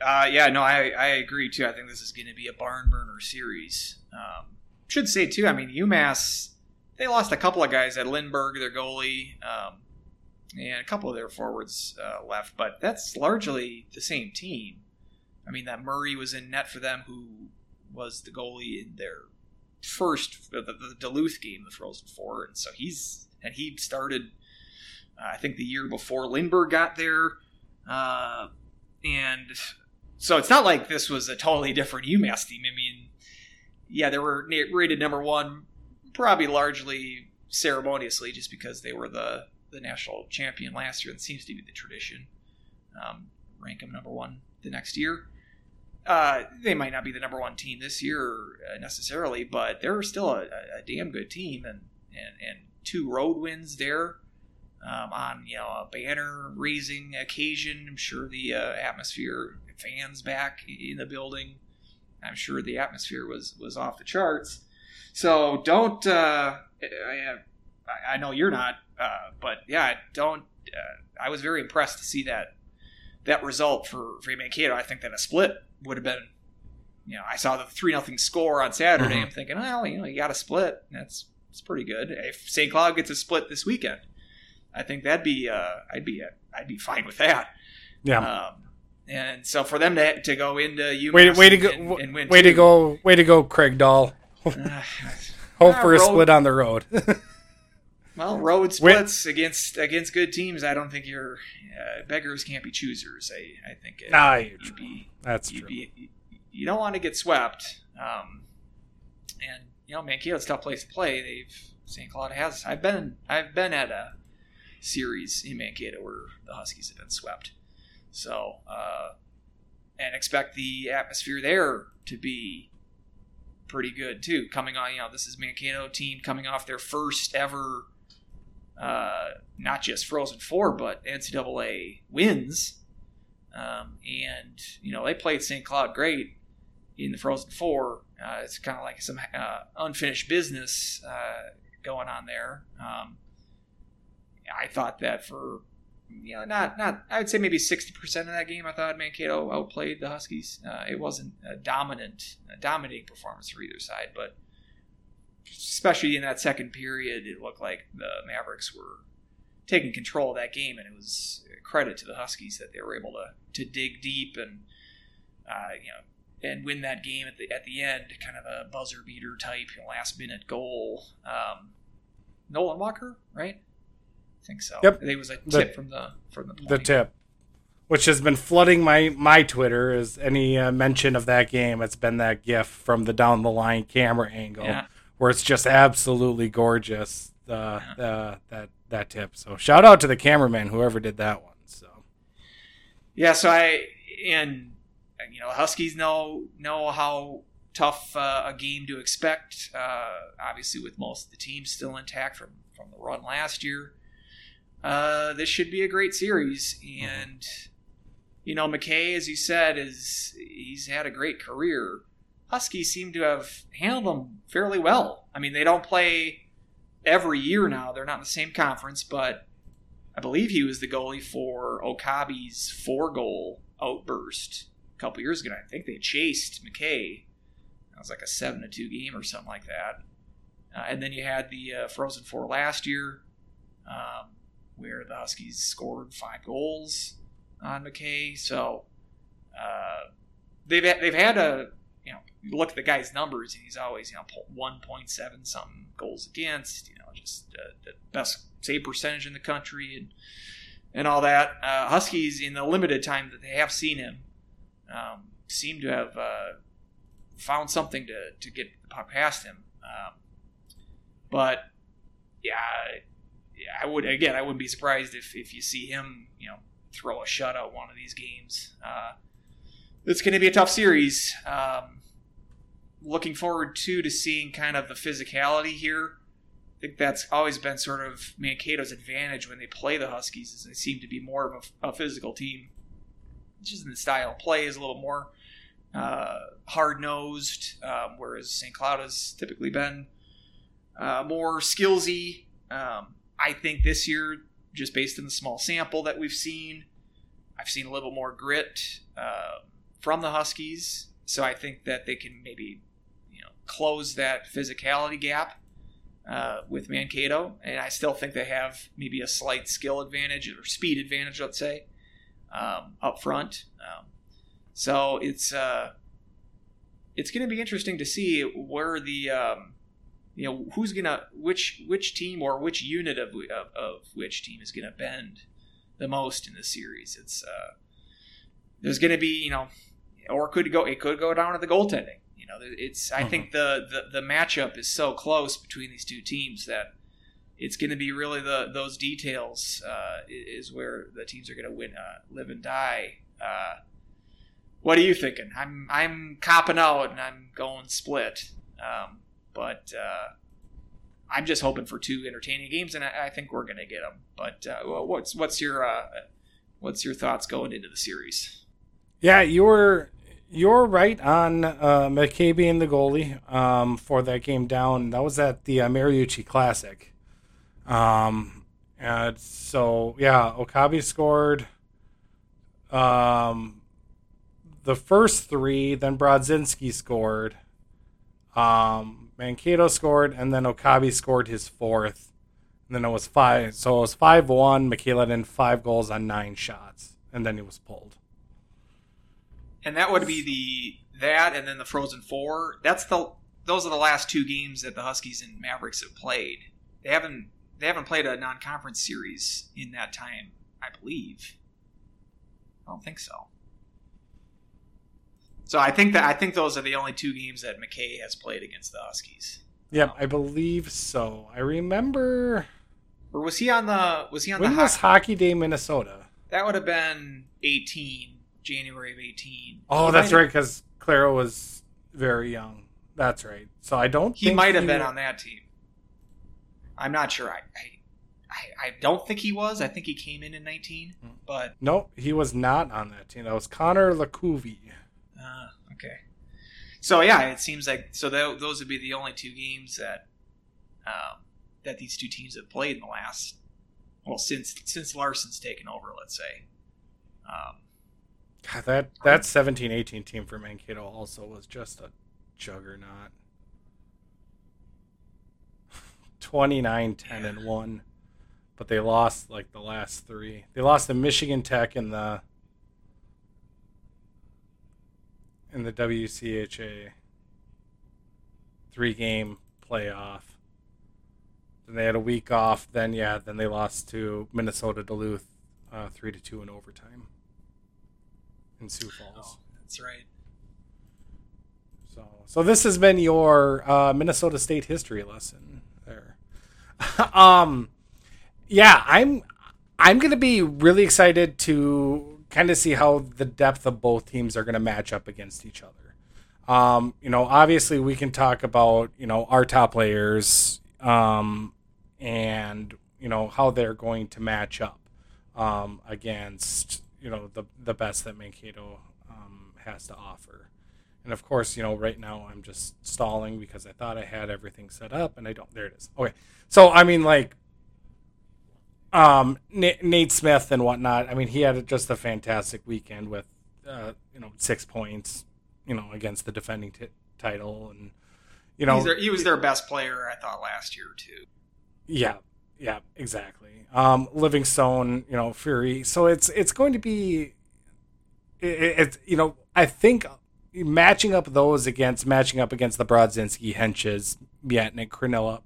Uh, yeah, no, I, I agree too. I think this is to be a barn burner series. Um, should say too. I mean, UMass they lost a couple of guys at Lindberg, their goalie, um, and a couple of their forwards uh, left, but that's largely the same team. I mean, that Murray was in net for them, who was the goalie in their first the, the Duluth game, the Frozen Four, and so he's and he started. Uh, I think the year before Lindberg got there. Uh, and so it's not like this was a totally different UMass team. I mean, yeah, they were rated number one, probably largely ceremoniously, just because they were the the national champion last year. It seems to be the tradition. Um, rank them number one the next year. Uh, they might not be the number one team this year uh, necessarily, but they're still a, a, a damn good team, and, and and two road wins there um, on you know a banner raising occasion. I'm sure the uh, atmosphere, fans back in the building. I'm sure the atmosphere was was off the charts. So don't. Uh, I, I know you're not, uh, but yeah, don't. Uh, I was very impressed to see that that result for for Mankato. I think that a split would have been. You know, I saw the three nothing score on Saturday. Mhm. I'm thinking, well, you know, you got a split. That's it's pretty good. If St. Cloud gets a split this weekend, I think that'd be uh, I'd be I'd be fine with that. Yeah. Um, and so for them to, to go into UMass way, way to go! and, and win way to go! Way to go, Craig Dahl. uh, Hope Ah, for a road- split on the road. well, road splits against against good teams. I don't think you're uh, beggars can't be choosers. I I think it, Nah, you'd true. be That's you'd true. be you don't want to get swept. Um, and you know, Mankato's a tough place to play. They've St. Cloud has. I've been I've been at a series in Mankato where the Huskies have been swept. So uh, and expect the atmosphere there to be pretty good too. Coming on, you know, this is Mankato team coming off their first ever. Uh, not just Frozen Four, but NCAA wins. Um, and you know they played St. Cloud great in the Frozen Four. Uh, it's kind of like some uh, unfinished business uh, going on there. Um, I thought that for you know not not I would say maybe sixty percent of that game I thought Mankato outplayed the Huskies. Uh, it wasn't a dominant a dominating performance for either side, but especially in that second period, it looked like the Mavericks were taking control of that game, and it was credit to the Huskies that they were able to to dig deep and uh, you know and win that game at the at the end, kind of a buzzer beater type last minute goal. Um, Nolan Walker, right? I think so. Yep. I think it was a The- tip from the from the the tip, which has been flooding my my Twitter, is any uh, mention of that game. It's been that GIF from the down the line camera angle Yeah. where it's just absolutely gorgeous. Uh, uh, that that tip. So shout out to the cameraman, whoever did that one. So Yeah, so I and you know Huskies know know how tough uh, a game to expect. Uh, obviously, with most of the teams still intact from from the run last year, uh, this should be a great series. And you know McKay, as you said, is he's had a great career. Huskies seem to have handled him fairly well. I mean, they don't play every year now. They're not in the same conference, but I believe he was the goalie for Okabe's four goal outburst a couple years ago. I think they chased McKay. That was like a seven to two game or something like that. Uh, and then you had the uh, Frozen Four last year, um, where the Huskies scored five goals on McKay. So uh, they've they've had a you know you look at the guy's numbers and he's always you know one point seven something goals against. You know just uh, the best save percentage in the country and and all that. Uh, Huskies in the limited time that they have seen him um, seem to have uh, found something to, to get past him. Um, but yeah, I would again I wouldn't be surprised if, if you see him you know throw a shutout one of these games. Uh, it's going to be a tough series. Um, looking forward to to seeing kind of the physicality here. I think that's always been sort of Mankato's advantage when they play the Huskies, is they seem to be more of a, a physical team. Just in the style of play is a little more uh, hard nosed, um, whereas St. Cloud has typically been uh, more skillsy. Um, I think this year, just based on the small sample that we've seen, I've seen a little more grit uh, from the Huskies. So I think that they can maybe, you know, close that physicality gap uh, with Mankato, and I still think they have maybe a slight skill advantage or speed advantage, let's say, um, up front. Um, so it's uh, it's going to be interesting to see where the um, you know who's gonna which which team or which unit of of, of which team is gonna bend the most in the series. It's uh, there's going to be you know, or could go it could go down to the goaltending. You know, it's I think the, the the matchup is so close between these two teams that it's going to be really the those details uh, is where the teams are going to win, uh, live and die. Uh, what are you thinking? I'm I'm copping out and I'm going split, um, but uh, I'm just hoping for two entertaining games, and I, I think we're going to get them. But uh, what's what's your uh, what's your thoughts going into the series? Yeah, you were you're right on uh, McKay being the goalie um, for that game down. That was at the uh, Mariucci Classic. Um, and so yeah, Okabe scored um, the first three, then Brodzinski scored. Um, Mankato scored, and then Okabe scored his fourth. And then it was five, so it was five one. Michaela in five goals on nine shots, and then he was pulled. And that would be the that, and then the Frozen Four. That's the those are the last two games that the Huskies and Mavericks have played. They haven't they haven't played a non-conference series in that time, I believe. I don't think so. So I think that I think those are the only two games that McKay has played against the Huskies. Yep, I believe so. I remember. Or was he on the? Was he on when the? was Hockey Day Minnesota? That would have been eighteen, January of eighteen. Oh, He that's right, because Clara was very young. That's right. So I don't. He might have been wa- on that team. I'm not sure. I, I I don't think he was. I think he came in in nineteen. Hmm. But Nope, he was not on that team. That was Connor LaCouvee. Uh, okay. So yeah, it seems like so tho- those would be the only two games that um, that these two teams have played in the last well since since Larson's taken over. Let's say. Um, God, that that 17-18 team for Mankato also was just a juggernaut. 29 10 and 1 but they lost like the last 3 they lost to Michigan Tech in the in the WCHA 3 game playoff then they had a week off then yeah then they lost to Minnesota Duluth uh, 3 to 2 in overtime in Sioux Falls oh, that's right. so So, so this has been your uh, Minnesota State history lesson there. um, yeah, I'm I'm gonna be really excited to kind of see how the depth of both teams are gonna match up against each other. Um, you know, obviously we can talk about you know our top players um, and you know how they're going to match up um, against you know the the best that Mankato um, has to offer. And of course, you know, right now I'm just stalling because I thought I had everything set up and I don't. There it is. Okay. So, I mean, like, um, Nate Smith and whatnot. I mean, he had just a fantastic weekend with, uh, you know, six points, you know, against the defending t- title. And, you know, their, he was their best player, I thought, last year, too. Yeah. Yeah, exactly. Um, Livingstone, you know, Furry. So it's, it's going to be, it's, it, you know, I think matching up those against matching up against the Brodzinski, Hentges, Bietnik, Krannila,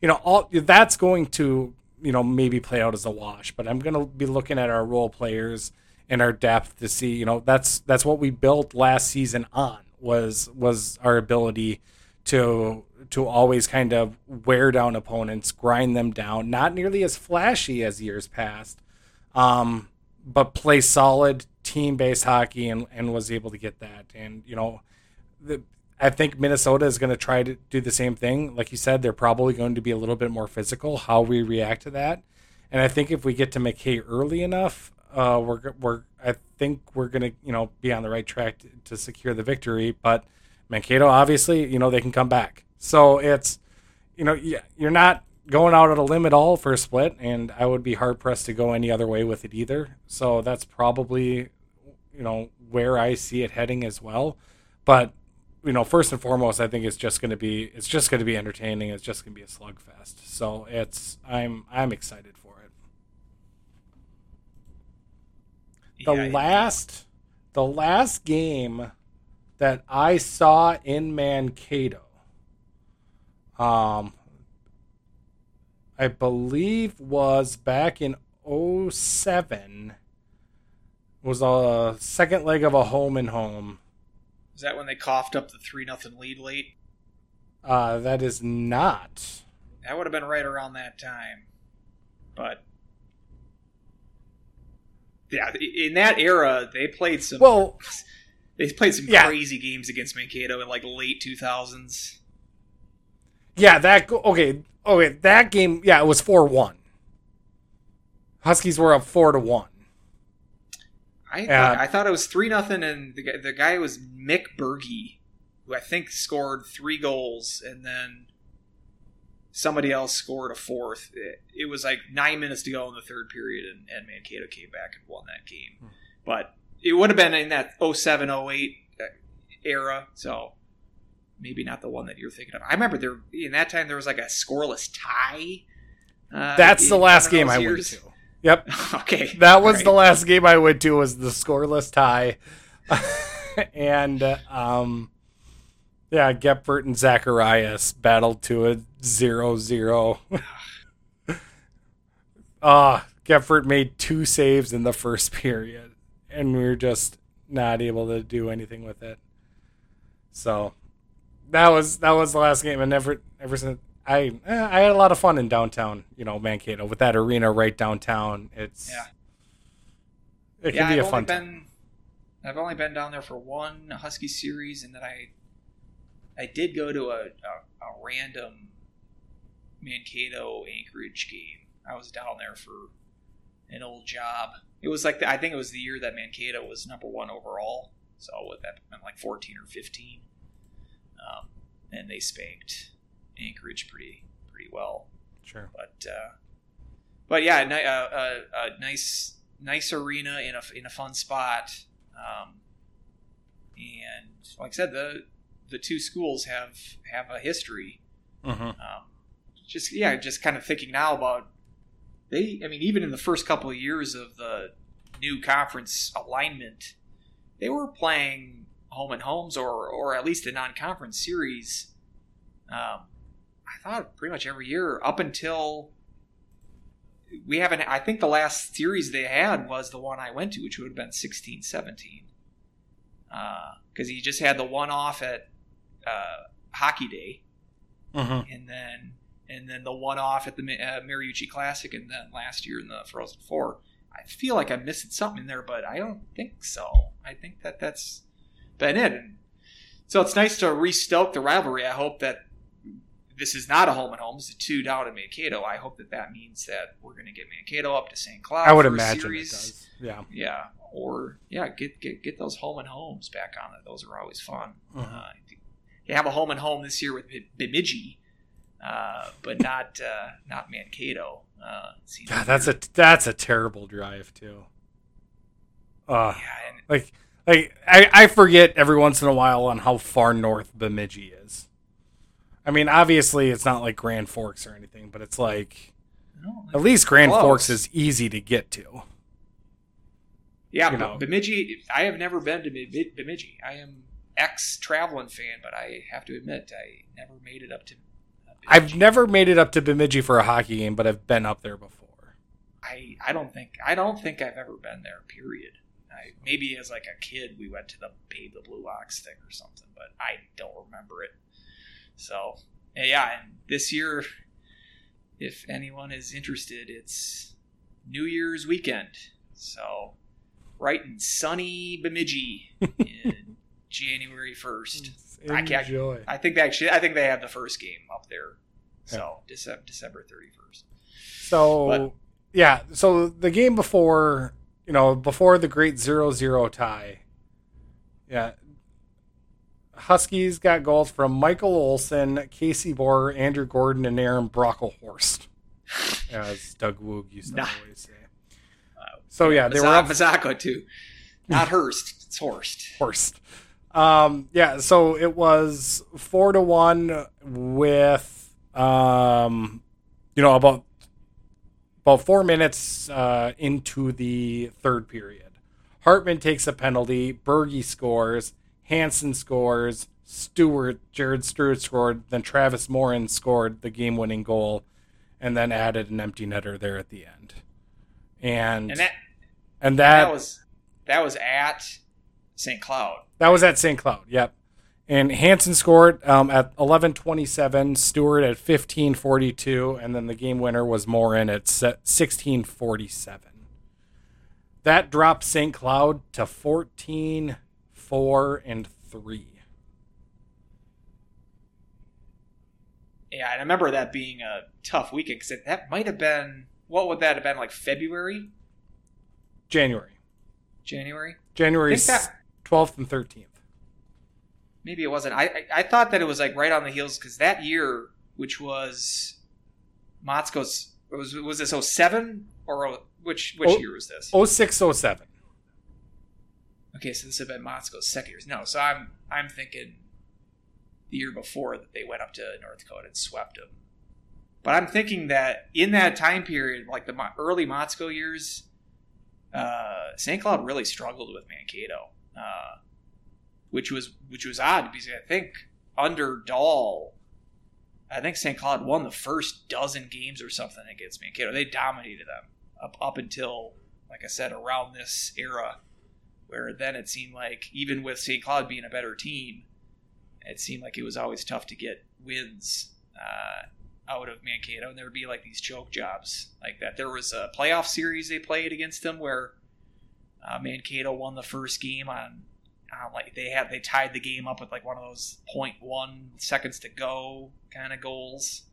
you know, all that's going to you know maybe play out as a wash. But I'm going to be looking at our role players and our depth to see. You know, that's that's what we built last season on was was our ability to to always kind of wear down opponents, grind them down. Not nearly as flashy as years past, um, but play solid team based hockey and, and was able to get that. And, you know, the, I think Minnesota is going to try to do the same thing. Like you said, they're probably going to be a little bit more physical, how we react to that. And I think if we get to McKay early enough, uh, we're, we're, I think we're going to, you know, be on the right track to, to secure the victory. But Mankato, obviously, you know, they can come back. So it's, you know, you're not going out on a limb at all for a split, and I would be hard pressed to go any other way with it either. So that's probably, you know, where I see it heading as well. But you know, first and foremost, I think it's just going to be it's just going to be entertaining. It's just going to be a slugfest. So it's I'm I'm excited for it. The yeah, last the last game that I saw in Mankato, um, I believe was back in 07 was a second leg of a home and home. Is that when they coughed up the three nothing lead late? Uh, that is not. That would have been right around that time, but yeah, in that era they played some. Well, they played some yeah. crazy games against Mankato in like late two thousands. Yeah, that okay. Okay, that game. Yeah, it was four one. Huskies were up four to one. I thought, I thought it was three nothing, and the guy, the guy was Mick Berge, who I think scored three goals, and then somebody else scored a fourth. It, it, was like nine minutes to go in the third period, and, and Mankato came back and won that game. Hmm. But it would have been in that 07, 08 uh, era, so maybe not the one that you're thinking of. I remember there in that time there was like a scoreless tie. Uh, That's the last game I went to. Yep. okay. That was right. the last game I went to was the scoreless tie. and um yeah, Goepfert and Zacharias battled to a 0-0. Ah, uh, Goepfert made two saves in the first period and we were just not able to do anything with it. So that was that was the last game and ever ever since I eh, I had a lot of fun in downtown, you know, Mankato with that arena right downtown. It's yeah, it can yeah, be I've a fun. Been, I've only been down there for one Husky series, and then I I did go to a, a, a random Mankato Anchorage game. I was down there for an old job. It was like the, I think it was the year that Mankato was number one overall. So with that meant like fourteen or fifteen, um, and they spanked Anchorage pretty pretty well. Sure. But uh, but yeah, a, a, a, nice nice arena in a in a fun spot. Um, and like I said, the the two schools have have a history. Mm-hmm. Um, just yeah, just kind of thinking now about they. I mean, even in the first couple of years of the new conference alignment, they were playing home and homes or or at least a non conference series. Um, I thought pretty much every year up until we haven't. I think the last series they had was the one I went to, which would have been 16 17. Because uh, he just had the one off at uh, Hockey Day, Mm-hmm. and then and then the one off at the uh, Mariucci Classic, and then last year in the Frozen Four. I feel like I'm missing something in there, but I don't think so. I think that that's been it. And so it's nice to restoke the rivalry. I hope that this is not a home and home. It's a two down in Mankato. I hope that that means that we're going to get Mankato up to St. Cloud. I would imagine. Yeah. Yeah, or yeah, get get get those home and homes back on it. Those are always fun. Mhm. Uh, you have a home and home this year with Bemidji, uh, but not uh, not Mankato. Uh, God, that's a that's a terrible drive too. Uh, yeah, and like like I, I forget every once in a while on how far north Bemidji is. I mean, obviously it's not like Grand Forks or anything, but it's like no, at least Grand Close. Forks is easy to get to. yeah, you know. Bemidji. I have never been to Bemidji. I am ex traveling fan, but I have to admit I never made it up to. uh, I've never made it up to Bemidji for a hockey game, but I've been up there before. I I don't think I don't think I've ever been there. Period. I, maybe as like a kid we went to the Babe the Blue Ox thing or something, but I don't remember it. So yeah, and this year, if anyone is interested, it's New Year's weekend. So right in sunny Bemidji in January first. I Enjoy. I think they actually I think they have the first game up there. So December December thirty first. So But- yeah, so the game before, you know, before the great 0-0 tie. Yeah. Huskies got goals from Michael Olson, Casey Borer, Andrew Gordon, and Aaron Brocklehorst. As Doug Woog used to Nah. always say. So yeah, they were up Mazaka too. Not Hurst. It's Horst. Horst. Um, yeah, so it was four to one with, um, you know, about about four minutes uh, into the third period. Hartman takes a penalty. Berge scores. Hanson scores. Stewart, Jared Stewart scored. Then Travis Morin scored the game-winning goal, and then added an empty netter there at the end. And And that and that, that was that was at St. Cloud. That was at St. Cloud. Yep. And Hanson scored um, at 11:27. Stewart at 15:42, and then the game winner was Morin at 16:47. That dropped St. Cloud to 14, 4, and 3. Yeah, and I remember that being a tough weekend because that might have been what would that have been like February, January. January? January I think that- 12th and 13th. Maybe it wasn't. I I, I thought that it was like right on the heels because that year, which was Motzko's, was was this 07 or oh- which which Oh- year was this? 0607. Okay, so this have been Motzko's second year. No, so I'm I'm thinking the year before that they went up to North Dakota and swept them. But I'm thinking that in that time period, like the early Motzko years, uh, St. Cloud really struggled with Mankato, uh, which was which was odd because I think under Dahl, I think St. Cloud won the first dozen games or something against Mankato. They dominated them up up until, like I said, around this era where then it seemed like even with St. Cloud being a better team, it seemed like it was always tough to get wins uh, out of Mankato, and there would be like these choke jobs like that. There was a playoff series they played against them where uh, Mankato won the first game on. Uh, like they had, they tied the game up with like one of those 0.1 seconds to go kind of goals,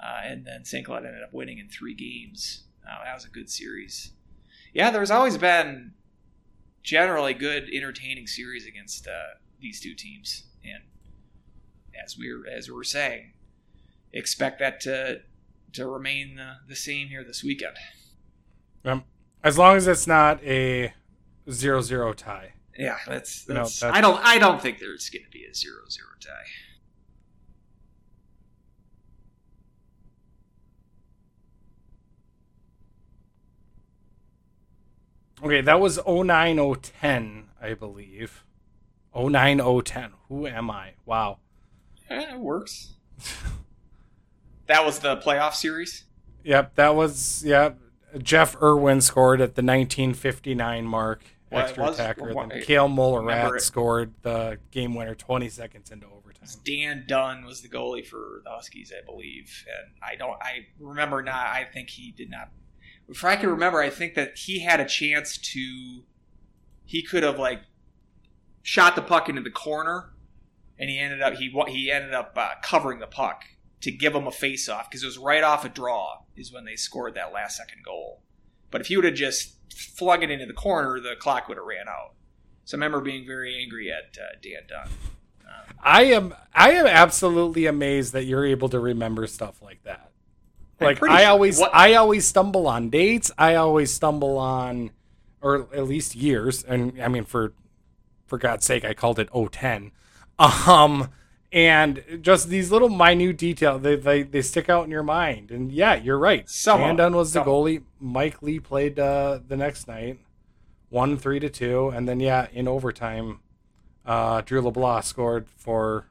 uh, and then St. Cloud ended up winning in three games. Uh, that was a good series. Yeah, there's always been generally good, entertaining series against uh, these two teams. And as we are as we are saying, expect that to to remain the, the same here this weekend. As long as it's not a 0-0 tie. Yeah, that's, No, that's that's- I don't I don't think there's going to be a zero zero tie. Okay, that was 09010, I believe. 09010. Who am I? Wow. Eh, it works. that was the playoff series. Yep, that was yep. Jeff Irwin scored at the 1959 mark, Well, extra was- attacker. well, Then Kael Mouillierat scored the game winner 20 seconds into overtime. Dan Dunn was the goalie for the Huskies, I believe, and I don't. I remember not. I think he did not. If I can remember, I think that he had a chance to. He could have like shot the puck into the corner, and he ended up he he ended up uh, covering the puck to give him a face off because it was right off a draw is when they scored that last second goal. But if he would have just flung it into the corner, the clock would have ran out. So I remember being very angry at uh, Dan Dunn. Um, I am I am absolutely amazed that you're able to remember stuff like that. Like I sure. always what? I always stumble on dates. I always stumble on or at least years and I mean for for God's sake I called it 010. Um and just these little minute details they, they, they stick out in your mind and yeah you're right Some Dan Dunn was the goalie Mike Lee played uh, the next night one three to two and then yeah in overtime uh, Drew LeBlanc scored for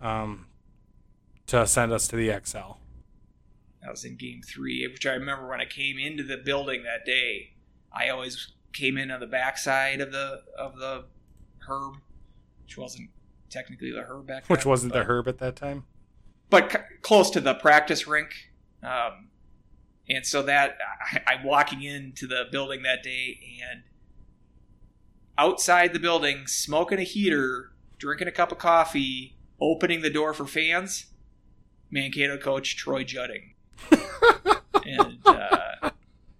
um, to send us to the Xcel. That was in game three, which I remember when I came into the building that day. I always came in on the backside of the of the herb, which wasn't technically the herb back. Which wasn't but, the herb at that time, but c- close to the practice rink. Um, and so that I, I'm walking into the building that day, and outside the building, smoking a heater, drinking a cup of coffee, opening the door for fans. Mankato coach Troy Jutting, and uh,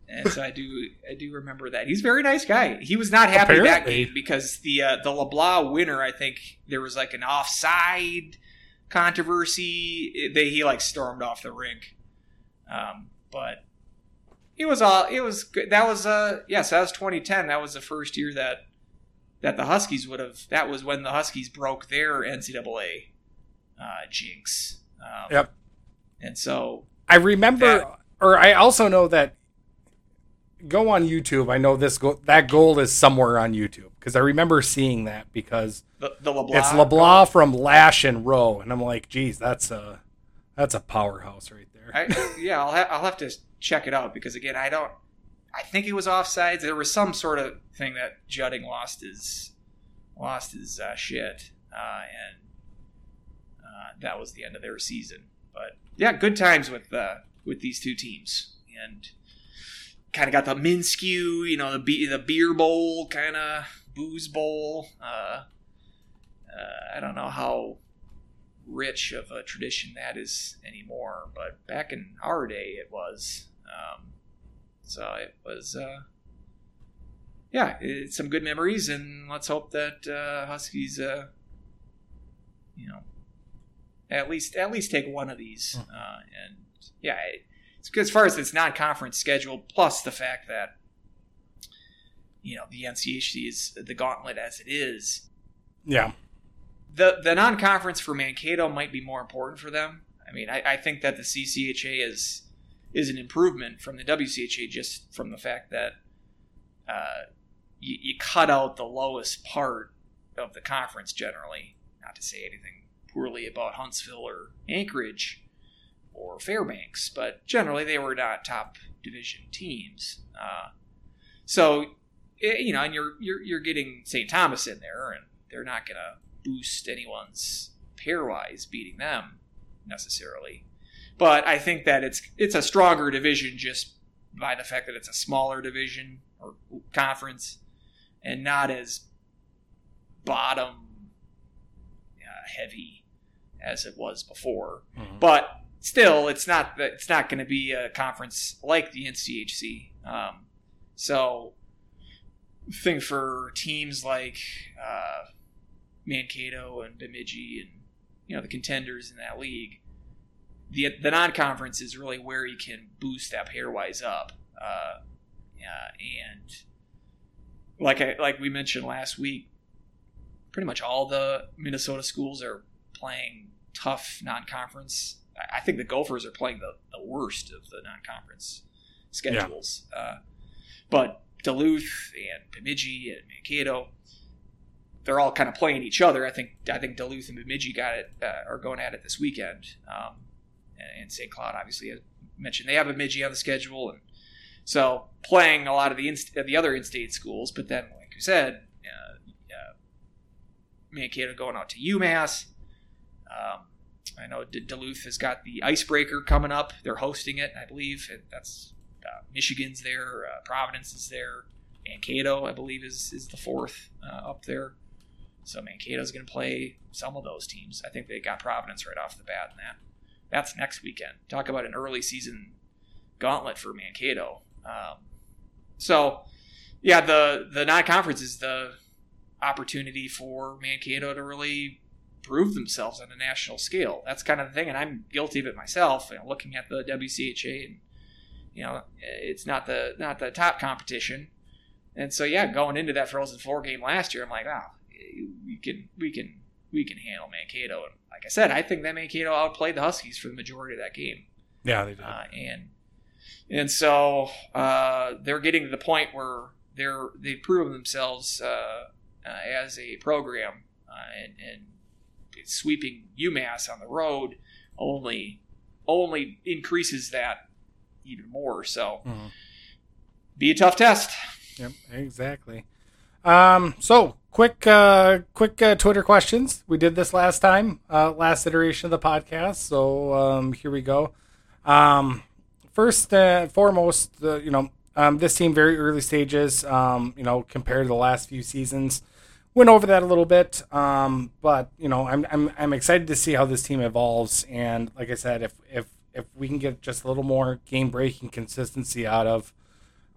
and so I do I do remember that he's a very nice guy. He was not happy Apparently. that game because the uh, the LeBlanc winner, I think there was like an offside controversy. They he like stormed off the rink, um, but it was all it was good. That was uh yes, that was 2010. That was the first year that that the Huskies would have. That was when the Huskies broke their NCAA uh, jinx. Um, yep. And so I remember, or I also know that. Go on YouTube. I know this goal. That goal is somewhere on YouTube because I remember seeing that because the, the LeBlanc it's LeBlanc goal. from Lasch and Roe, and I'm like, geez, that's a that's a powerhouse right there. I, yeah, I'll ha- I'll have to check it out because again, I don't I think it was offsides. There was some sort of thing that Jutting lost his lost his uh, shit, uh, and uh, that was the end of their season. But yeah, good times with uh, with these two teams, and kind of got the Minskew, you know, the be- the beer bowl kind of booze bowl. Uh, uh, I don't know how rich of a tradition that is anymore, but back in our day, it was. Um, so it was, uh, yeah, it's some good memories, and let's hope that uh, Huskies, uh, you know, at least at least take one of these. Hmm. Uh, and yeah, it's as far as its non-conference schedule, plus the fact that you know the NCHC is the gauntlet as it is. Yeah. The the non-conference for Mankato might be more important for them. I mean, I, I think that the CCHA is is an improvement from the WCHA just from the fact that uh, you, you cut out the lowest part of the conference generally. Not to say anything poorly about Huntsville or Anchorage or Fairbanks, but generally they were not top division teams. Uh, so eh, you know, and you're you're you're getting St. Thomas in there, and they're not going to boost anyone's pairwise beating them necessarily. But I think that it's it's a stronger division just by the fact that it's a smaller division or conference and not as bottom uh, heavy as it was before. Mm-hmm. But still, it's not it's not going to be a conference like the NCHC. Um, so, thing for teams like uh, Mankato and Bemidji and you know the contenders in that league the the non conference is really where you can boost that pairwise up. Uh, yeah, and like I, like we mentioned last week, pretty much all the Minnesota schools are playing tough non conference. I, think the Gophers are playing the, the worst of the non conference schedules. Yeah. Uh, but Duluth and Bemidji and Mankato, they're all kind of playing each other. I think I think Duluth and Bemidji got it uh, are going at it this weekend. Um, and St. Cloud obviously I mentioned they have Bemidji on the schedule, and so playing a lot of the inst- the other in-state schools. But then, like you said, uh, uh, Mankato going out to UMass, Um, I know Duluth has got the Icebreaker coming up. They're hosting it, I believe. That's uh, Michigan's there. Uh, Providence is there. Mankato, I believe, is is the fourth uh, up there. So Mankato's going to play some of those teams. I think they got Providence right off the bat in that. That's next weekend. Talk about an early season gauntlet for Mankato. Um, so, yeah, the the non-conference is the opportunity for Mankato to really prove themselves on a national scale. That's kind of the thing, and I'm guilty of it myself. You know, looking at the WCHA, and you know, it's not the not the top competition, and so yeah, going into that Frozen Four game last year, I'm like, wow, we can we can we can handle Mankato. And like I said, I think that Mankato outplayed the Huskies for the majority of that game. Yeah, they did. Uh, and and so uh, they're getting to the point where they're they've proven themselves uh, uh as a program, uh, and, and sweeping UMass on the road only only increases that even more. So, mm-hmm. be a tough test. Yep, exactly. Um, so quick, uh, quick uh, Twitter questions. We did this last time, uh, last iteration of the podcast. So um, here we go. Um, first and foremost, uh, you know, um, this team very early stages. Um, you know, compared to the last few seasons, went over that a little bit. Um, but you know, I'm I'm I'm excited to see how this team evolves. And like I said, if if if we can get just a little more game breaking consistency out of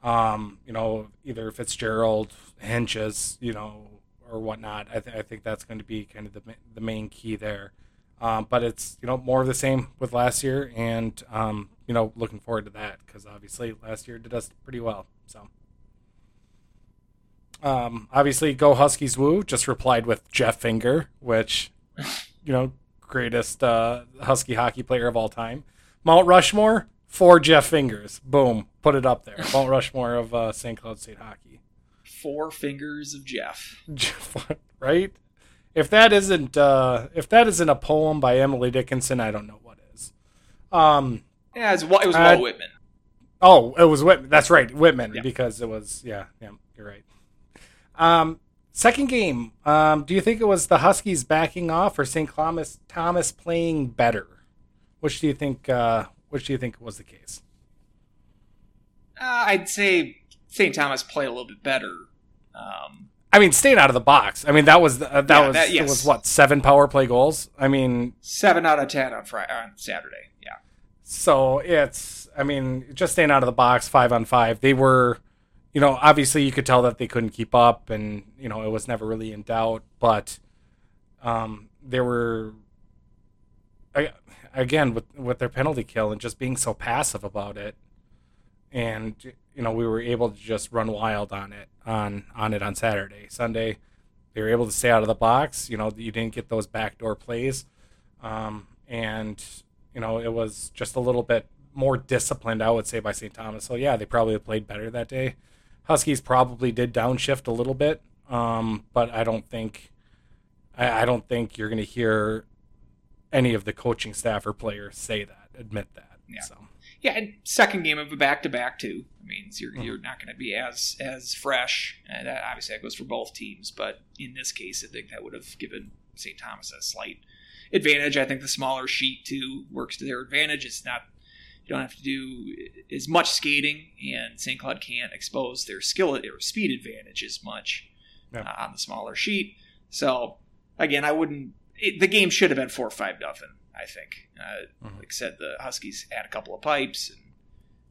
um, you know, either Fitzgerald, Hentges, you know, or whatnot. I, th- I think that's going to be kind of the, the main key there. Um, but it's you know more of the same with last year, and um, you know looking forward to that because obviously last year did us pretty well. So um, obviously, go Huskies woo! Just replied with Jeff Finger, which you know greatest uh, Husky hockey player of all time. Mount Rushmore, four Jeff Fingers. Boom, put it up there. Mount Rushmore of uh, St. Cloud State hockey. Four fingers of Jeff. right? If that isn't uh, if that isn't a poem by Emily Dickinson, I don't know what is. Um, yeah, it was, it was uh, Walt Whitman. Oh, it was Whitman. That's right, Whitman, yeah. because it was yeah, yeah. You're right. Um, second game. Um, do you think it was the Huskies backing off or St. Thomas Thomas playing better? Which do you think? Uh, which do you think was the case? Uh, I'd say St. Thomas played a little bit better. Um, I mean, staying out of the box. I mean, that was uh, that yeah, was that, yes. was what seven power play goals. I mean, seven out of ten on Friday on Saturday. Yeah. So it's, I mean, just staying out of the box, five on five. They were, you know, obviously you could tell that they couldn't keep up, and you know it was never really in doubt. But um, there were I, again with with their penalty kill and just being so passive about it, and you know we were able to just run wild on it on on it on Saturday, Sunday. They were able to stay out of the box. You know you didn't get those backdoor plays, um, and you know it was just a little bit more disciplined, I would say, by St. Thomas. So yeah, they probably played better that day. Huskies probably did downshift a little bit, um, but I don't think I, I don't think you're going to hear any of the coaching staff or players say that, admit that. Yeah. So. Yeah, and second game of a back to back too. I mean, you're mm-hmm. you're not going to be as as fresh, and that, obviously that goes for both teams. But in this case, I think that would have given St. Thomas a slight advantage. I think the smaller sheet too works to their advantage. It's not don't have to do as much skating, and St. Cloud can't expose their skill or speed advantage as much yeah. uh, on the smaller sheet. So again, I wouldn't it, the game should have been four or five nothing. I think. Uh, mm-hmm. Like I said, the Huskies had a couple of pipes and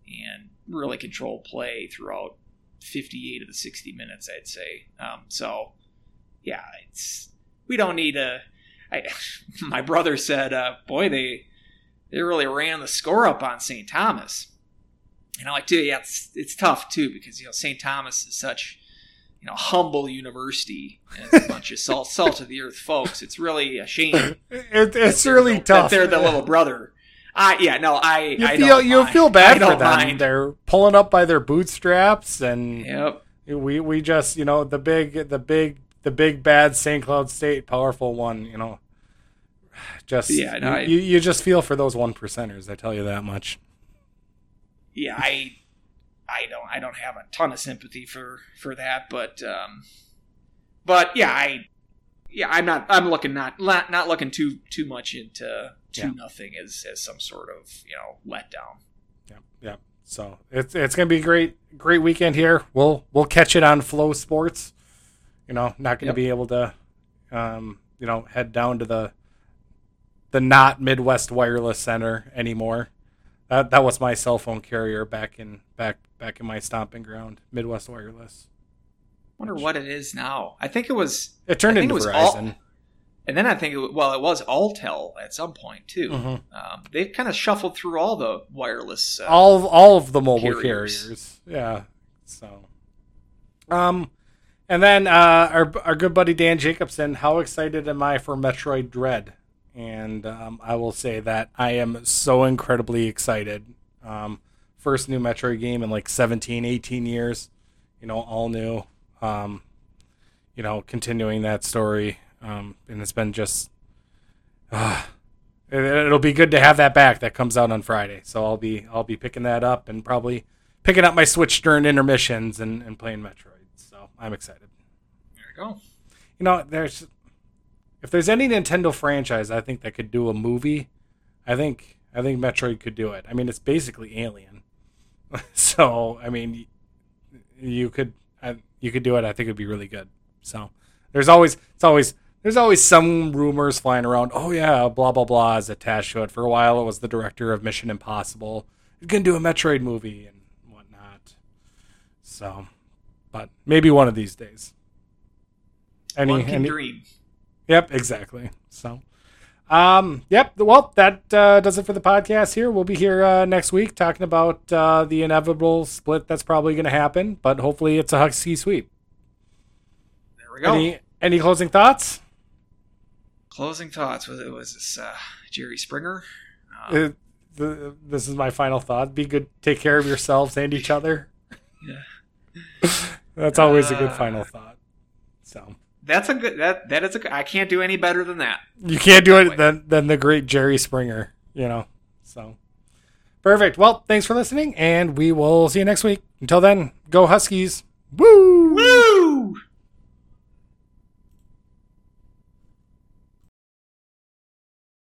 and really controlled play throughout 58 of the 60 minutes. I'd say. Um, so yeah, it's we don't need a. I, my brother said, uh, "Boy, they they really ran the score up on St. Thomas." And I'm like, dude, yeah, it's it's tough too because you know St. Thomas is such you know, humble university and a bunch of salt, salt of the earth folks. It's really a shame. It, it's really that tough. they're the little brother. I yeah no I you I feel you feel bad for them. Mind. They're pulling up by their bootstraps and yep. we we just you know the big the big the big bad St. Cloud State powerful one you know just yeah no, you, I, you just feel for those one percenters. I tell you that much. Yeah, I I don't I don't have a ton of sympathy for for that, but um, but yeah, I yeah, I'm not. I'm looking not not, not looking too too much into to Yeah. nothing as as some sort of you know letdown. Yeah, yeah. So it's it's gonna be a great great weekend here. We'll we'll catch it on FloSports. You know, not gonna Yep. be able to, um, you know, head down to the the not Midwest Wireless Center anymore. That that was my cell phone carrier back in back back in my stomping ground, Midwest Wireless. Wonder what it is now. I think it was, It turned into it was all- Verizon. and then I think it well, it was Alltel at some point too. Mhm. Um, they've kind of shuffled through all the wireless. Uh, all all of the mobile Carriers. carriers. Yeah. So, um, and then uh, our our good buddy Dan Jacobson. How excited am I for Metroid Dread? And um, I will say that I am so incredibly excited. Um, first new Metroid game in like 17, 18 years. You know, all new. Um, you know, continuing that story. Um, and it's been just. Uh, it, it'll be good to have that back. That comes out on Friday, so I'll be I'll be picking that up and probably picking up my Switch during intermissions and, and playing Metroid. So I'm excited. there you go. You know, there's if there's any Nintendo franchise I think that could do a movie, I think I think Metroid could do it. I mean, it's basically Alien, so I mean, you could you could do it. I think it'd be really good. So there's always it's always there's always some rumors flying around. Oh yeah, blah blah blah is attached to it. For a while, it was the director of Mission Impossible. You gonna do a Metroid movie and whatnot. So, but maybe one of these days. Any, One can any- dream. Yep, exactly. So, um, yep. Well, that uh, does it for the podcast. Here, we'll be here uh, next week talking about uh, the inevitable split that's probably going to happen, but hopefully it's a Husky sweep. There we go. Any any closing thoughts? Closing thoughts. Was it was this uh, Jerry Springer? Uh, Uh, the, this is my final thought. Be good. Take care of yourselves and each other. Yeah. that's always a good Uh, final thought. So that's a good. That that is a. good- I can't do any better than that. you can't do it than than the great Jerry Springer. You know. So perfect. Well, thanks for listening, and we will see you next week. Until then, go Huskies. Woo! Woo!